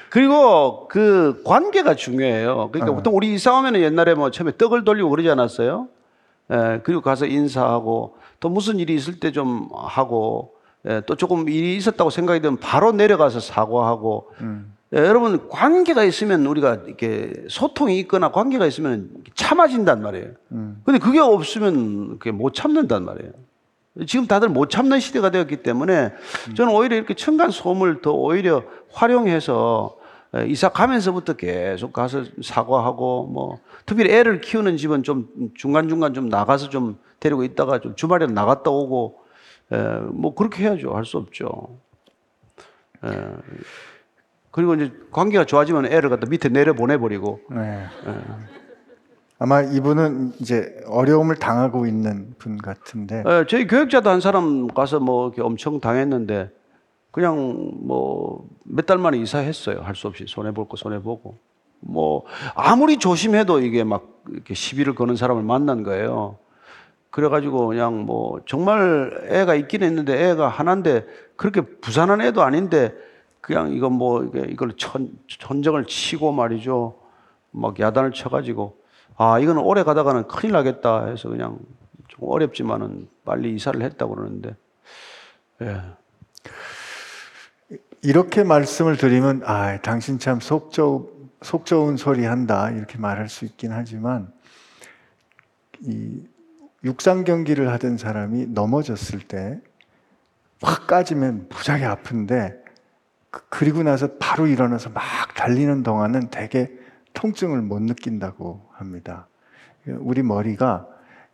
그리고 그 관계가 중요해요. 그러니까 어. 보통 우리 이사 오면은 옛날에 뭐 처음에 떡을 돌리고 그러지 않았어요? 예, 그리고 가서 인사하고 또 무슨 일이 있을 때 좀 하고 예, 또 조금 일이 있었다고 생각이 되면 바로 내려가서 사과하고 예, 여러분 관계가 있으면 우리가 이렇게 소통이 있거나 관계가 있으면 참아진단 말이에요. 근데 그게 없으면 그게 못 참는단 말이에요. 지금 다들 못 참는 시대가 되었기 때문에 저는 오히려 이렇게 층간 소음을 더 오히려 활용해서 에, 이사 가면서부터 계속 가서 사과하고 뭐 특별히 애를 키우는 집은 좀 중간중간 좀 나가서 좀 데리고 있다가 좀 주말에 나갔다 오고 에, 뭐 그렇게 해야죠. 할 수 없죠. 에, 그리고 이제 관계가 좋아지면 애를 갖다 밑에 내려 보내버리고 네. 아마 이분은 이제 어려움을 당하고 있는 분 같은데 예, 저희 교육자도 한 사람 가서 뭐 이렇게 엄청 당했는데 그냥 뭐 몇 달 만에 이사했어요. 할 수 없이 손해 볼 거 손해 보고 뭐 아무리 조심해도 이게 막 이렇게 시비를 거는 사람을 만난 거예요. 그래가지고 그냥 뭐 정말 애가 있긴 했는데 애가 하나인데 그렇게 부산한 애도 아닌데 그냥 이거 뭐 이걸 천 천정을 치고 말이죠. 막 야단을 쳐가지고 아 이거는 오래 가다가는 큰일 나겠다 해서 그냥 좀 어렵지만은 빨리 이사를 했다고 그러는데 예. 이렇게 말씀을 드리면 아 당신 참속 좋, 속 좋은 소리 한다 이렇게 말할 수 있긴 하지만 이 육상 경기를 하던 사람이 넘어졌을 때 확 까지면 무지하게 아픈데 그- 그리고 나서 바로 일어나서 막 달리는 동안은 되게 통증을 못 느낀다고 합니다. 우리 머리가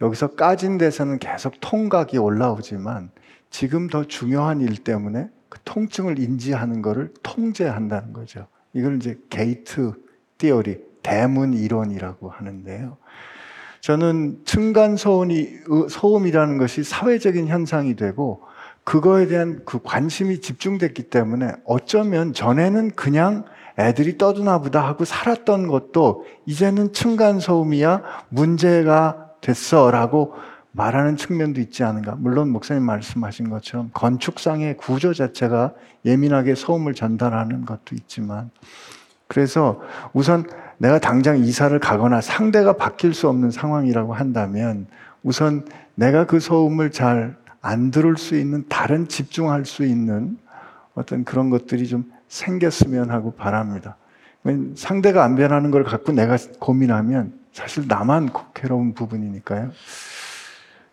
여기서 까진 데서는 계속 통각이 올라오지만 지금 더 중요한 일 때문에 그 통증을 인지하는 것을 통제한다는 거죠. 이걸 이제 gate theory, 대문 이론이라고 하는데요. 저는 층간 소음이, 소음이라는 것이 사회적인 현상이 되고 그거에 대한 그 관심이 집중됐기 때문에 어쩌면 전에는 그냥 애들이 떠드나 보다 하고 살았던 것도 이제는 층간 소음이야 문제가 됐어라고 말하는 측면도 있지 않은가. 물론 목사님 말씀하신 것처럼 건축상의 구조 자체가 예민하게 소음을 전달하는 것도 있지만 그래서 우선 내가 당장 이사를 가거나 상대가 바뀔 수 없는 상황이라고 한다면 우선 내가 그 소음을 잘 안 들을 수 있는 다른 집중할 수 있는 어떤 그런 것들이 좀 생겼으면 하고 바랍니다. 상대가 안 변하는 걸 갖고 내가 고민하면 사실 나만 괴로운 부분이니까요.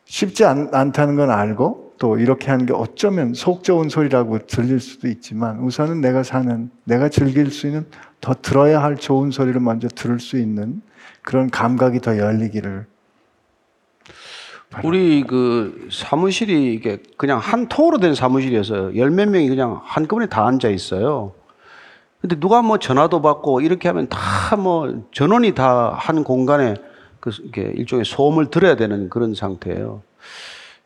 쉽지 않, 않다는 건 알고 또 이렇게 하는 게 어쩌면 속 좋은 소리라고 들릴 수도 있지만 우선은 내가 사는 내가 즐길 수 있는 더 들어야 할 좋은 소리를 먼저 들을 수 있는 그런 감각이 더 열리기를 우리 그 사무실이 이게 그냥 한 통으로 된 사무실이어서 열 몇 명이 그냥 한꺼번에 다 앉아 있어요. 근데 누가 뭐 전화도 받고 이렇게 하면 다 뭐 전원이 다 한 공간에 그 이렇게 일종의 소음을 들어야 되는 그런 상태예요.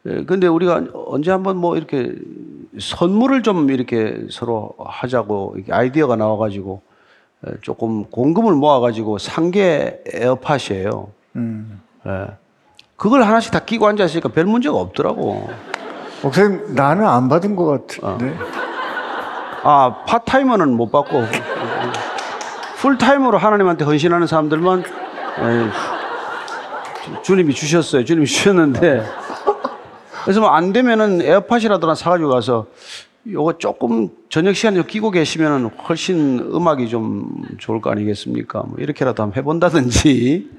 예, 근데 우리가 언제 한번 뭐 이렇게 선물을 좀 이렇게 서로 하자고 이렇게 아이디어가 나와가지고 예, 조금 공금을 모아가지고 상계 에어팟이에요. 음. 예. 그걸 하나씩 다 끼고 앉아 있으니까 별 문제가 없더라고. 목사님 나는 안 받은 것 같은데 아, 파타이머는 못 받고 풀타임으로 하나님한테 헌신하는 사람들만 에, 주- 주님이 주셨어요. 주님이 주셨는데 그래서 뭐 안 되면은 에어팟이라도 하나 사가지고 가서 요거 조금 저녁 시간에 좀 끼고 계시면은 훨씬 음악이 좀 좋을 거 아니겠습니까? 뭐 이렇게라도 한번 해본다든지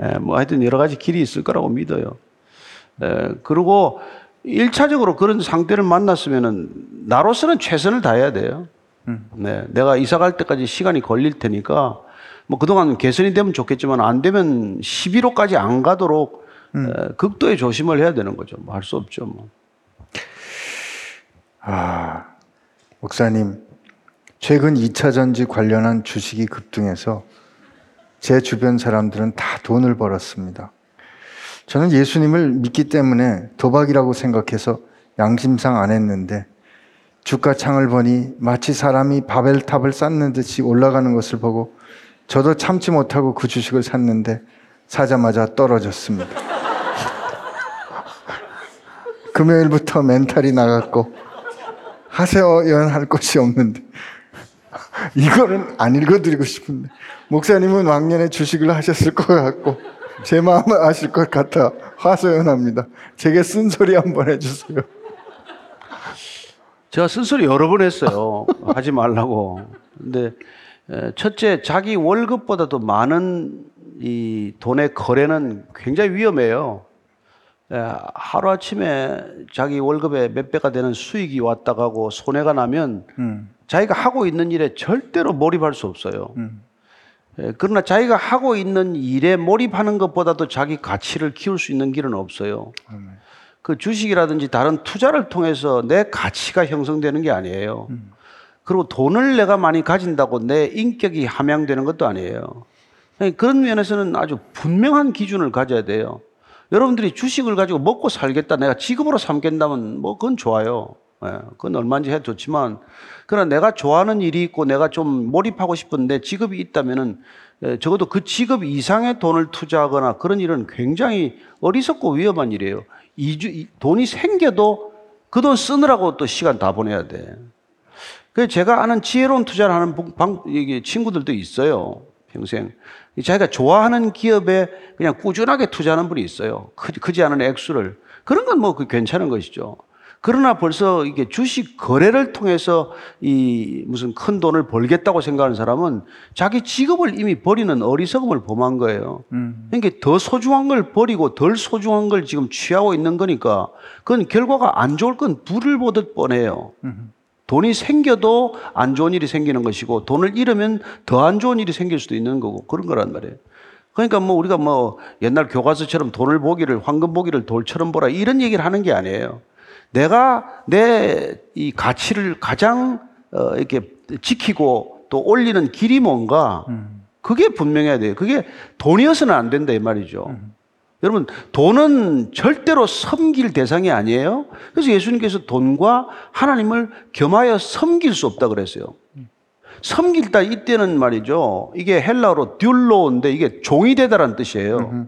에, <laughs> 뭐 하여튼 여러 가지 길이 있을 거라고 믿어요. 에, 그리고 일차적으로 그런 상태를 만났으면은 나로서는 최선을 다해야 돼요. 네, 내가 이사 갈 때까지 시간이 걸릴 테니까 뭐 그동안 개선이 되면 좋겠지만 안 되면 11호까지 안 가도록 에, 극도의 조심을 해야 되는 거죠. 뭐 할 수 없죠. 뭐. 아, 목사님, 최근 2차 전지 관련한 주식이 급등해서 제 주변 사람들은 다 돈을 벌었습니다. 저는 예수님을 믿기 때문에 도박이라고 생각해서 양심상 안 했는데 주가 창을 보니 마치 사람이 바벨탑을 쌓는 듯이 올라가는 것을 보고 저도 참지 못하고 그 주식을 샀는데 사자마자 떨어졌습니다. <laughs> 금요일부터 멘탈이 나갔고 하세요 할 것이 없는데 <laughs> 이거는 안 읽어드리고 싶은데 목사님은 왕년에 주식을 하셨을 것 같고 제 마음을 아실 것 같아 화소연합니다. 제게 쓴소리 한번 해주세요. 제가 쓴소리 여러 번 했어요. 하지 말라고. 근데 에, 첫째 자기 월급보다도 많은 이 돈의 거래는 굉장히 위험해요. 하루 아침에 자기 월급의 몇 배가 되는 수익이 왔다 가고 손해가 나면 음, 자기가 하고 있는 일에 절대로 몰입할 수 없어요. 음. 예, 그러나 자기가 하고 있는 일에 몰입하는 것보다도 자기 가치를 키울 수 있는 길은 없어요. 그 주식이라든지 다른 투자를 통해서 내 가치가 형성되는 게 아니에요. 그리고 돈을 내가 많이 가진다고 내 인격이 함양되는 것도 아니에요. 예, 그런 면에서는 아주 분명한 기준을 가져야 돼요. 여러분들이 주식을 가지고 먹고 살겠다, 내가 직업으로 삼겠다면 뭐 그건 좋아요. 예, 그건 얼마인지 해도 좋지만, 그러나 내가 좋아하는 일이 있고 내가 좀 몰입하고 싶은데 직업이 있다면은 예, 적어도 그 직업 이상의 돈을 투자하거나 그런 일은 굉장히 어리석고 위험한 일이에요. 이주, 이- 돈이 생겨도 그 돈 쓰느라고 또 시간 다 보내야 돼. 그래서 제가 아는 지혜로운 투자를 하는 방- 친구들도 있어요. 평생. 자기가 좋아하는 기업에 그냥 꾸준하게 투자하는 분이 있어요. 크, 크지 않은 액수를. 그런 건뭐그 괜찮은 것이죠. 그러나 벌써 이게 주식 거래를 통해서 이 무슨 큰 돈을 벌겠다고 생각하는 사람은 자기 직업을 이미 버리는 어리석음을 범한 거예요. 그러니까 더 소중한 걸 버리고 덜 소중한 걸 지금 취하고 있는 거니까 그건 결과가 안 좋을 건 불을 보듯 뻔해요. 돈이 생겨도 안 좋은 일이 생기는 것이고 돈을 잃으면 더 안 좋은 일이 생길 수도 있는 거고 그런 거란 말이에요. 그러니까 뭐 우리가 뭐 옛날 교과서처럼 돈을 보기를 황금 보기를 돌처럼 보라 이런 얘기를 하는 게 아니에요. 내가 내 이 가치를 가장 어 이렇게 지키고 또 올리는 길이 뭔가 그게 분명해야 돼요. 그게 돈이어서는 안 된다 이 말이죠. 여러분 돈은 절대로 섬길 대상이 아니에요. 그래서 예수님께서 돈과 하나님을 겸하여 섬길 수 없다 그랬어요. 섬길다 이때는 말이죠. 이게 헬라어로 듀로인데 이게 종이 되다라는 뜻이에요.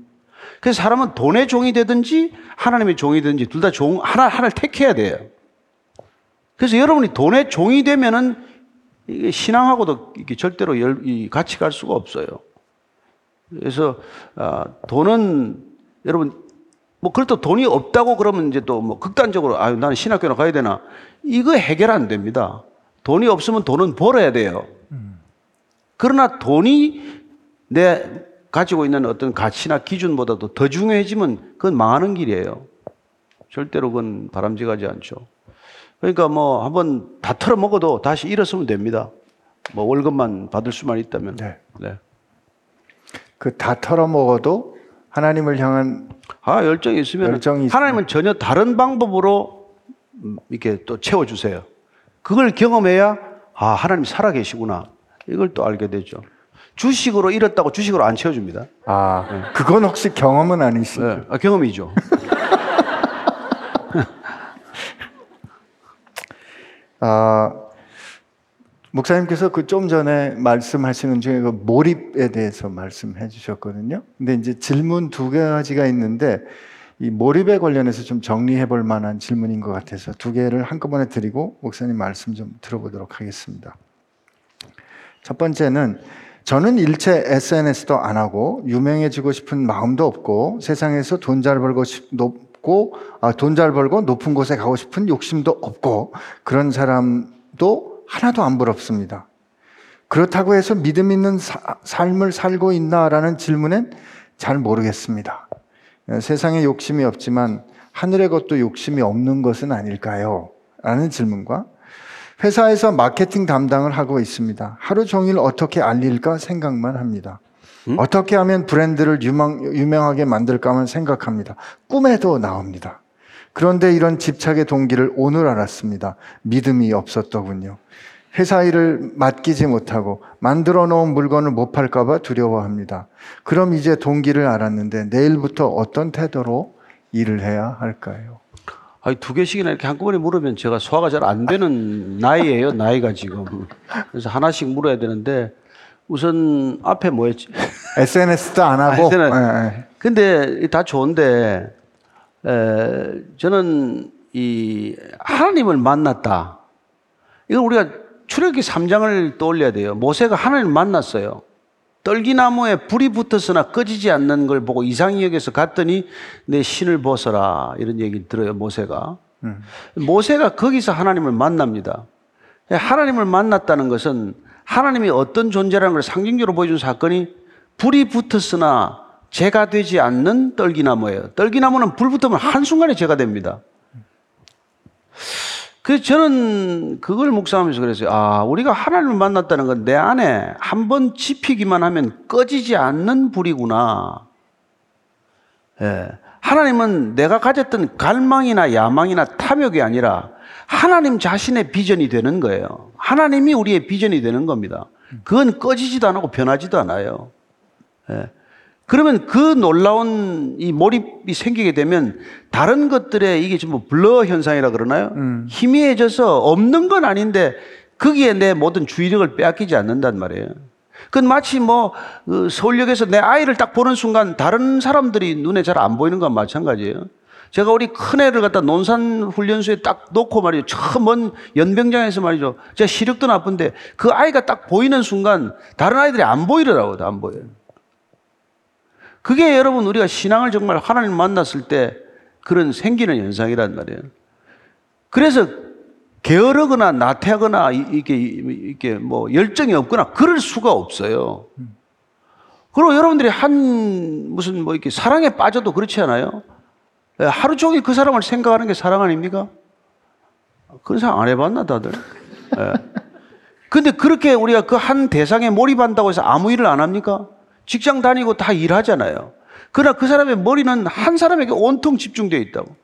그래서 사람은 돈의 종이 되든지 하나님의 종이 되든지 둘 다 종 하나 하나를 택해야 돼요. 그래서 여러분이 돈의 종이 되면은 이게 신앙하고도 이게 절대로 열, 이 같이 갈 수가 없어요. 그래서 아, 돈은 여러분 뭐 그렇다고 돈이 없다고 그러면 이제 또 뭐 극단적으로 아유 나는 신학교나 가야 되나 이거 해결 안 됩니다. 돈이 없으면 돈은 벌어야 돼요. 그러나 돈이 내 가지고 있는 어떤 가치나 기준보다도 더 중요해지면 그건 망하는 길이에요. 절대로 그건 바람직하지 않죠. 그러니까 뭐 한번 다 털어 먹어도 다시 일어서면 됩니다. 뭐 월급만 받을 수만 있다면. 네. 네. 그 다 털어 먹어도 하나님을 향한 아 열정이 있으면 열정이 있으면. 하나님은 전혀 다른 방법으로 음, 이렇게 또 채워주세요. 그걸 경험해야 아 하나님 살아 계시구나 이걸 또 알게 되죠. 주식으로 잃었다고 주식으로 안 채워줍니다. 아 그건 혹시 경험은 아니시죠? 네, 아, 경험이죠. <laughs> 아, 목사님께서 그 좀 전에 말씀하시는 중에 그 몰입에 대해서 말씀해 주셨거든요. 근데 이제 질문 두 가지가 있는데 이 몰입에 관련해서 좀 정리해 볼 만한 질문인 것 같아서 두 개를 한꺼번에 드리고 목사님 말씀 좀 들어보도록 하겠습니다. 첫 번째는 저는 일체 SNS도 안 하고 유명해지고 싶은 마음도 없고 세상에서 돈 잘 벌고 싶, 높고 아, 돈 잘 벌고 높은 곳에 가고 싶은 욕심도 없고 그런 사람도 하나도 안 부럽습니다. 그렇다고 해서 믿음 있는 사- 삶을 살고 있나라는 질문엔 잘 모르겠습니다. 어, 세상에 욕심이 없지만 하늘의 것도 욕심이 없는 것은 아닐까요? 라는 질문과 회사에서 마케팅 담당을 하고 있습니다. 하루 종일 어떻게 알릴까 생각만 합니다. 어떻게 하면 브랜드를 유명, 유명하게 만들까만 생각합니다. 꿈에도 나옵니다. 그런데 이런 집착의 동기를 오늘 알았습니다. 믿음이 없었더군요. 회사 일을 맡기지 못하고 만들어 놓은 물건을 못 팔까봐 두려워합니다. 그럼 이제 동기를 알았는데 내일부터 어떤 태도로 일을 해야 할까요? 아니 두 개씩이나 이렇게 한꺼번에 물으면 제가 소화가 잘 안 되는 <laughs> 나이예요. 나이가 지금. 그래서 하나씩 물어야 되는데 우선 앞에 뭐였지? SNS도 안 하고. 아, SNS. 예, 예. 근데 다 좋은데 에, 저는 이 하나님을 만났다. 이건 우리가 출애굽기 3장을 떠올려야 돼요. 모세가 하나님을 만났어요. 떨기나무에 불이 붙었으나 꺼지지 않는 걸 보고 이상히 여겨서 갔더니 내 신을 벗어라. 이런 얘기를 들어요 모세가. 모세가 거기서 하나님을 만납니다. 하나님을 만났다는 것은 하나님이 어떤 존재라는 걸 상징적으로 보여준 사건이 불이 붙었으나 죄가 되지 않는 떨기나무예요. 떨기나무는 불 붙으면 한순간에 죄가 됩니다 그래서 저는 그걸 묵상하면서 그랬어요. 아, 우리가 하나님을 만났다는 건 내 안에 한 번 지피기만 하면 꺼지지 않는 불이구나. 예. 하나님은 내가 가졌던 갈망이나 야망이나 탐욕이 아니라 하나님 자신의 비전이 되는 거예요. 하나님이 우리의 비전이 되는 겁니다. 그건 꺼지지도 않고 변하지도 않아요. 예. 그러면 그 놀라운 이 몰입이 생기게 되면 다른 것들에 이게 지금 뭐 블러 현상이라 그러나요? 희미해져서 없는 건 아닌데 거기에 내 모든 주의력을 빼앗기지 않는단 말이에요. 그건 마치 뭐 어, 서울역에서 내 아이를 딱 보는 순간 다른 사람들이 눈에 잘 안 보이는 건 마찬가지예요. 제가 우리 큰애를 갖다 논산 훈련소에 딱 놓고 말이죠. 저먼 연병장에서 말이죠. 제가 시력도 나쁜데 그 아이가 딱 보이는 순간 다른 아이들이 안 보이더라고요. 안 보여요. 그게 여러분 우리가 신앙을 정말 하나님 만났을 때 그런 생기는 현상이란 말이에요. 그래서 게으르거나 나태하거나 이- 이게 이게 뭐 열정이 없거나 그럴 수가 없어요. 그리고 여러분들이 한 무슨 뭐 이렇게 사랑에 빠져도 그렇지 않아요? 예, 하루 종일 그 사람을 생각하는 게 사랑 아닙니까? 그런 생각 안 해봤나 다들? 예. 근데 그렇게 우리가 그 한 대상에 몰입한다고 해서 아무 일을 안 합니까? 직장 다니고 다 일하잖아요. 그러나 그 사람의 머리는 한 사람에게 온통 집중되어 있다고.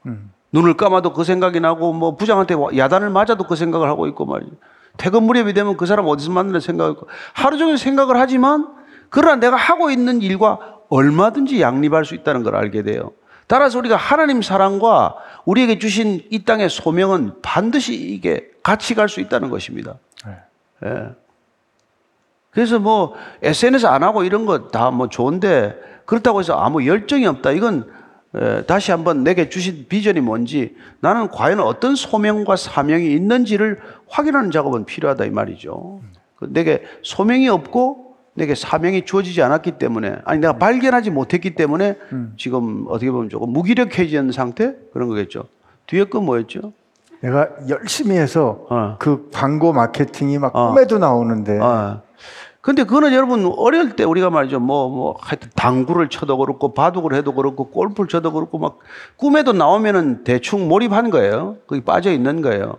눈을 감아도 그 생각이 나고 뭐 부장한테 야단을 맞아도 그 생각을 하고 있고 말이죠. 퇴근 무렵이 되면 그 사람 어디서 만나는 생각하고 하루 종일 생각을 하지만 그러나 내가 하고 있는 일과 얼마든지 양립할 수 있다는 걸 알게 돼요. 따라서 우리가 하나님 사랑과 우리에게 주신 이 땅의 소명은 반드시 이게 같이 갈 수 있다는 것입니다. 예. 그래서 뭐 SNS 안 하고 이런 거 다 뭐 좋은데 그렇다고 해서 아무 열정이 없다. 이건 에, 다시 한번 내게 주신 비전이 뭔지 나는 과연 어떤 소명과 사명이 있는지를 확인하는 작업은 필요하다 이 말이죠. 그 내게 소명이 없고 내게 사명이 주어지지 않았기 때문에 아니 내가 발견하지 못했기 때문에 지금 어떻게 보면 조금 무기력해진 상태 그런 거겠죠. 뒤에 거 뭐였죠? 내가 열심히 해서 어. 그 광고 마케팅이 막 어. 꿈에도 나오는데 아. 근데 그거는 여러분 어릴 때 우리가 말이죠. 뭐, 뭐, 하여튼 당구를 쳐도 그렇고 바둑을 해도 그렇고 골프를 쳐도 그렇고 막 꿈에도 나오면은 대충 몰입한 거예요. 거기 빠져 있는 거예요.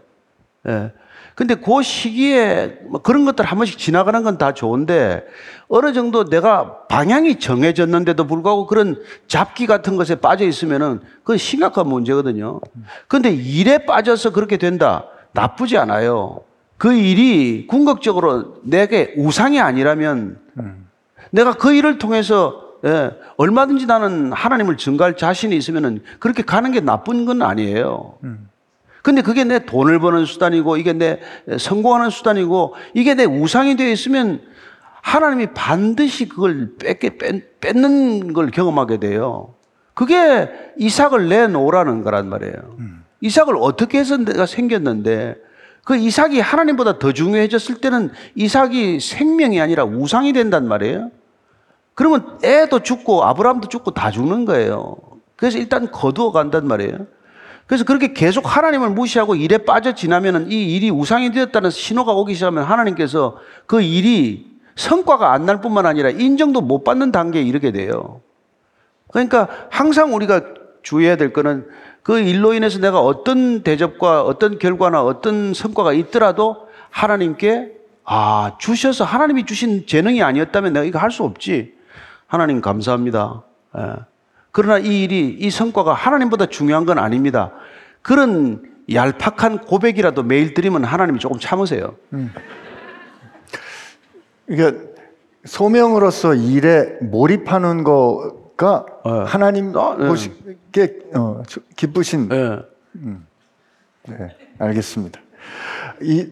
예. 근데 그 시기에 뭐 그런 것들 한 번씩 지나가는 건 다 좋은데 어느 정도 내가 방향이 정해졌는데도 불구하고 그런 잡기 같은 것에 빠져 있으면은 그건 심각한 문제거든요. 근데 일에 빠져서 그렇게 된다. 나쁘지 않아요. 그 일이 궁극적으로 내게 우상이 아니라면 내가 그 일을 통해서 예, 얼마든지 나는 하나님을 증가할 자신이 있으면은 그렇게 가는 게 나쁜 건 아니에요. 근데 그게 내 돈을 버는 수단이고 이게 내 성공하는 수단이고 이게 내 우상이 되어 있으면 하나님이 반드시 그걸 뺏게 뺏, 뺏는 걸 경험하게 돼요. 그게 이삭을 내놓으라는 거란 말이에요. 이삭을 어떻게 해서 내가 생겼는데 그 이삭이 하나님보다 더 중요해졌을 때는 이삭이 생명이 아니라 우상이 된단 말이에요. 그러면 애도 죽고 아브라함도 죽고 다 죽는 거예요. 그래서 일단 거두어 간단 말이에요. 그래서 그렇게 계속 하나님을 무시하고 일에 빠져 지나면은 이 일이 우상이 되었다는 신호가 오기 시작하면 하나님께서 그 일이 성과가 안 날 뿐만 아니라 인정도 못 받는 단계에 이르게 돼요. 그러니까 항상 우리가 주의해야 될 거는 그 일로 인해서 내가 어떤 대접과 어떤 결과나 어떤 성과가 있더라도 하나님께 아, 주셔서 하나님이 주신 재능이 아니었다면 내가 이거 할 수 없지. 하나님 감사합니다. 예. 그러나 이 일이 이 성과가 하나님보다 중요한 건 아닙니다. 그런 얄팍한 고백이라도 매일 드리면 하나님이 조금 참으세요. 그러니까 소명으로서 일에 몰입하는 거 가 네. 하나님 아, 네. 보시기에 어, 저- 기쁘신 예. 네, 알겠습니다. 이,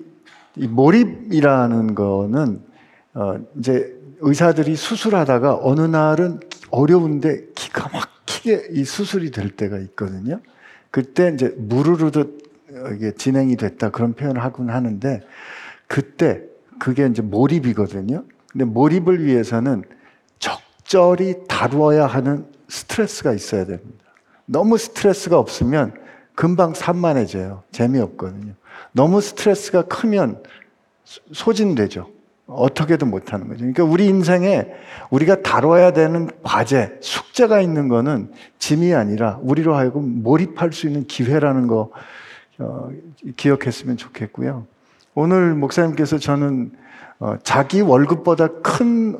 이 몰입이라는 거는 어, 이제 의사들이 수술하다가 어느 날은 어려운데 기가 막히게 이 수술이 될 때가 있거든요. 그때 이제 무르르듯 이게 진행이 됐다 그런 표현을 하곤 하는데 그때 그게 이제 몰입이거든요. 근데 몰입을 위해서는 적절히 다루어야 하는 스트레스가 있어야 됩니다. 너무 스트레스가 없으면 금방 산만해져요. 재미없거든요. 너무 스트레스가 크면 소- 소진되죠. 어떻게든 못하는 거죠. 그러니까 우리 인생에 우리가 다뤄야 되는 과제, 숙제가 있는 거는 짐이 아니라 우리로 하여금 몰입할 수 있는 기회라는 거 어, 기억했으면 좋겠고요. 오늘 목사님께서 저는 어, 자기 월급보다 큰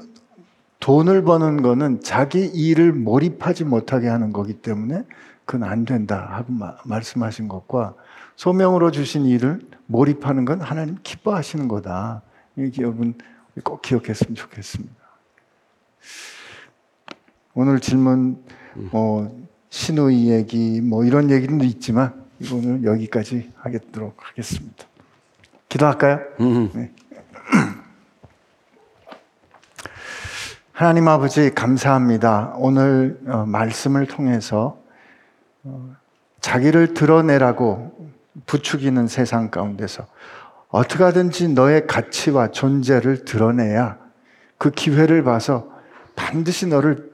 돈을 버는 거는 자기 일을 몰입하지 못하게 하는 거기 때문에 그건 안 된다 하고 마- 말씀하신 것과 소명으로 주신 일을 몰입하는 건 하나님 기뻐하시는 거다. 이게 여러분 꼭 기억했으면 좋겠습니다. 오늘 질문 뭐 신우이 얘기 뭐 이런 얘기도 있지만 오늘 여기까지 하도록 하겠습니다. 기도할까요? 네. 하나님 아버지 감사합니다. 오늘 어, 말씀을 통해서 어, 자기를 드러내라고 부추기는 세상 가운데서 어떻게 하든지 너의 가치와 존재를 드러내야 그 기회를 봐서 반드시 너를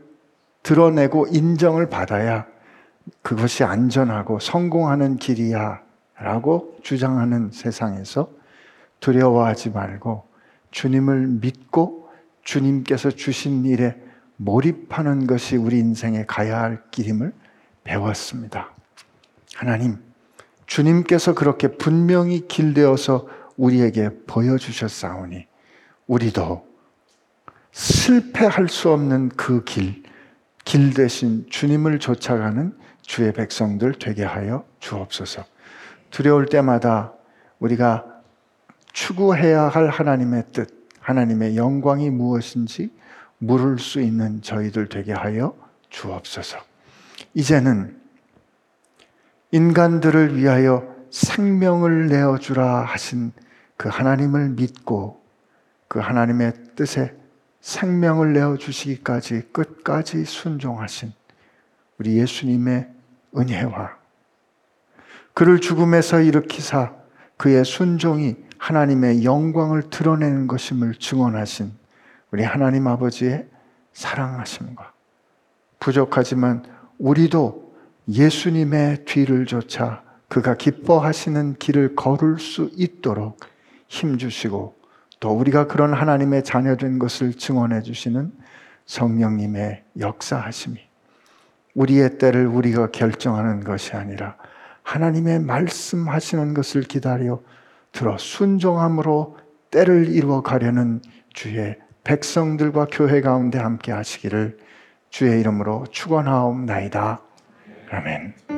드러내고 인정을 받아야 그것이 안전하고 성공하는 길이야 라고 주장하는 세상에서 두려워하지 말고 주님을 믿고 주님께서 주신 일에 몰입하는 것이 우리 인생에 가야 할 길임을 배웠습니다. 하나님, 주님께서 그렇게 분명히 길되어서 우리에게 보여주셨사오니 우리도 실패할 수 없는 그 길, 길 대신 주님을 쫓아가는 주의 백성들 되게 하여 주옵소서. 두려울 때마다 우리가 추구해야 할 하나님의 뜻, 하나님의 영광이 무엇인지 물을 수 있는 저희들 되게 하여 주옵소서. 이제는 인간들을 위하여 생명을 내어주라 하신 그 하나님을 믿고 그 하나님의 뜻에 생명을 내어주시기까지 끝까지 순종하신 우리 예수님의 은혜와 그를 죽음에서 일으키사 그의 순종이 하나님의 영광을 드러내는 것임을 증언하신 우리 하나님 아버지의 사랑하심과 부족하지만 우리도 예수님의 뒤를 쫓아 그가 기뻐하시는 길을 걸을 수 있도록 힘주시고 또 우리가 그런 하나님의 자녀된 것을 증언해 주시는 성령님의 역사하심이 우리의 때를 우리가 결정하는 것이 아니라 하나님의 말씀하시는 것을 기다려 들어 순종함으로 때를 이루어 가려는 주의 백성들과 교회 가운데 함께 하시기를 주의 이름으로 축원하옵나이다. 아멘.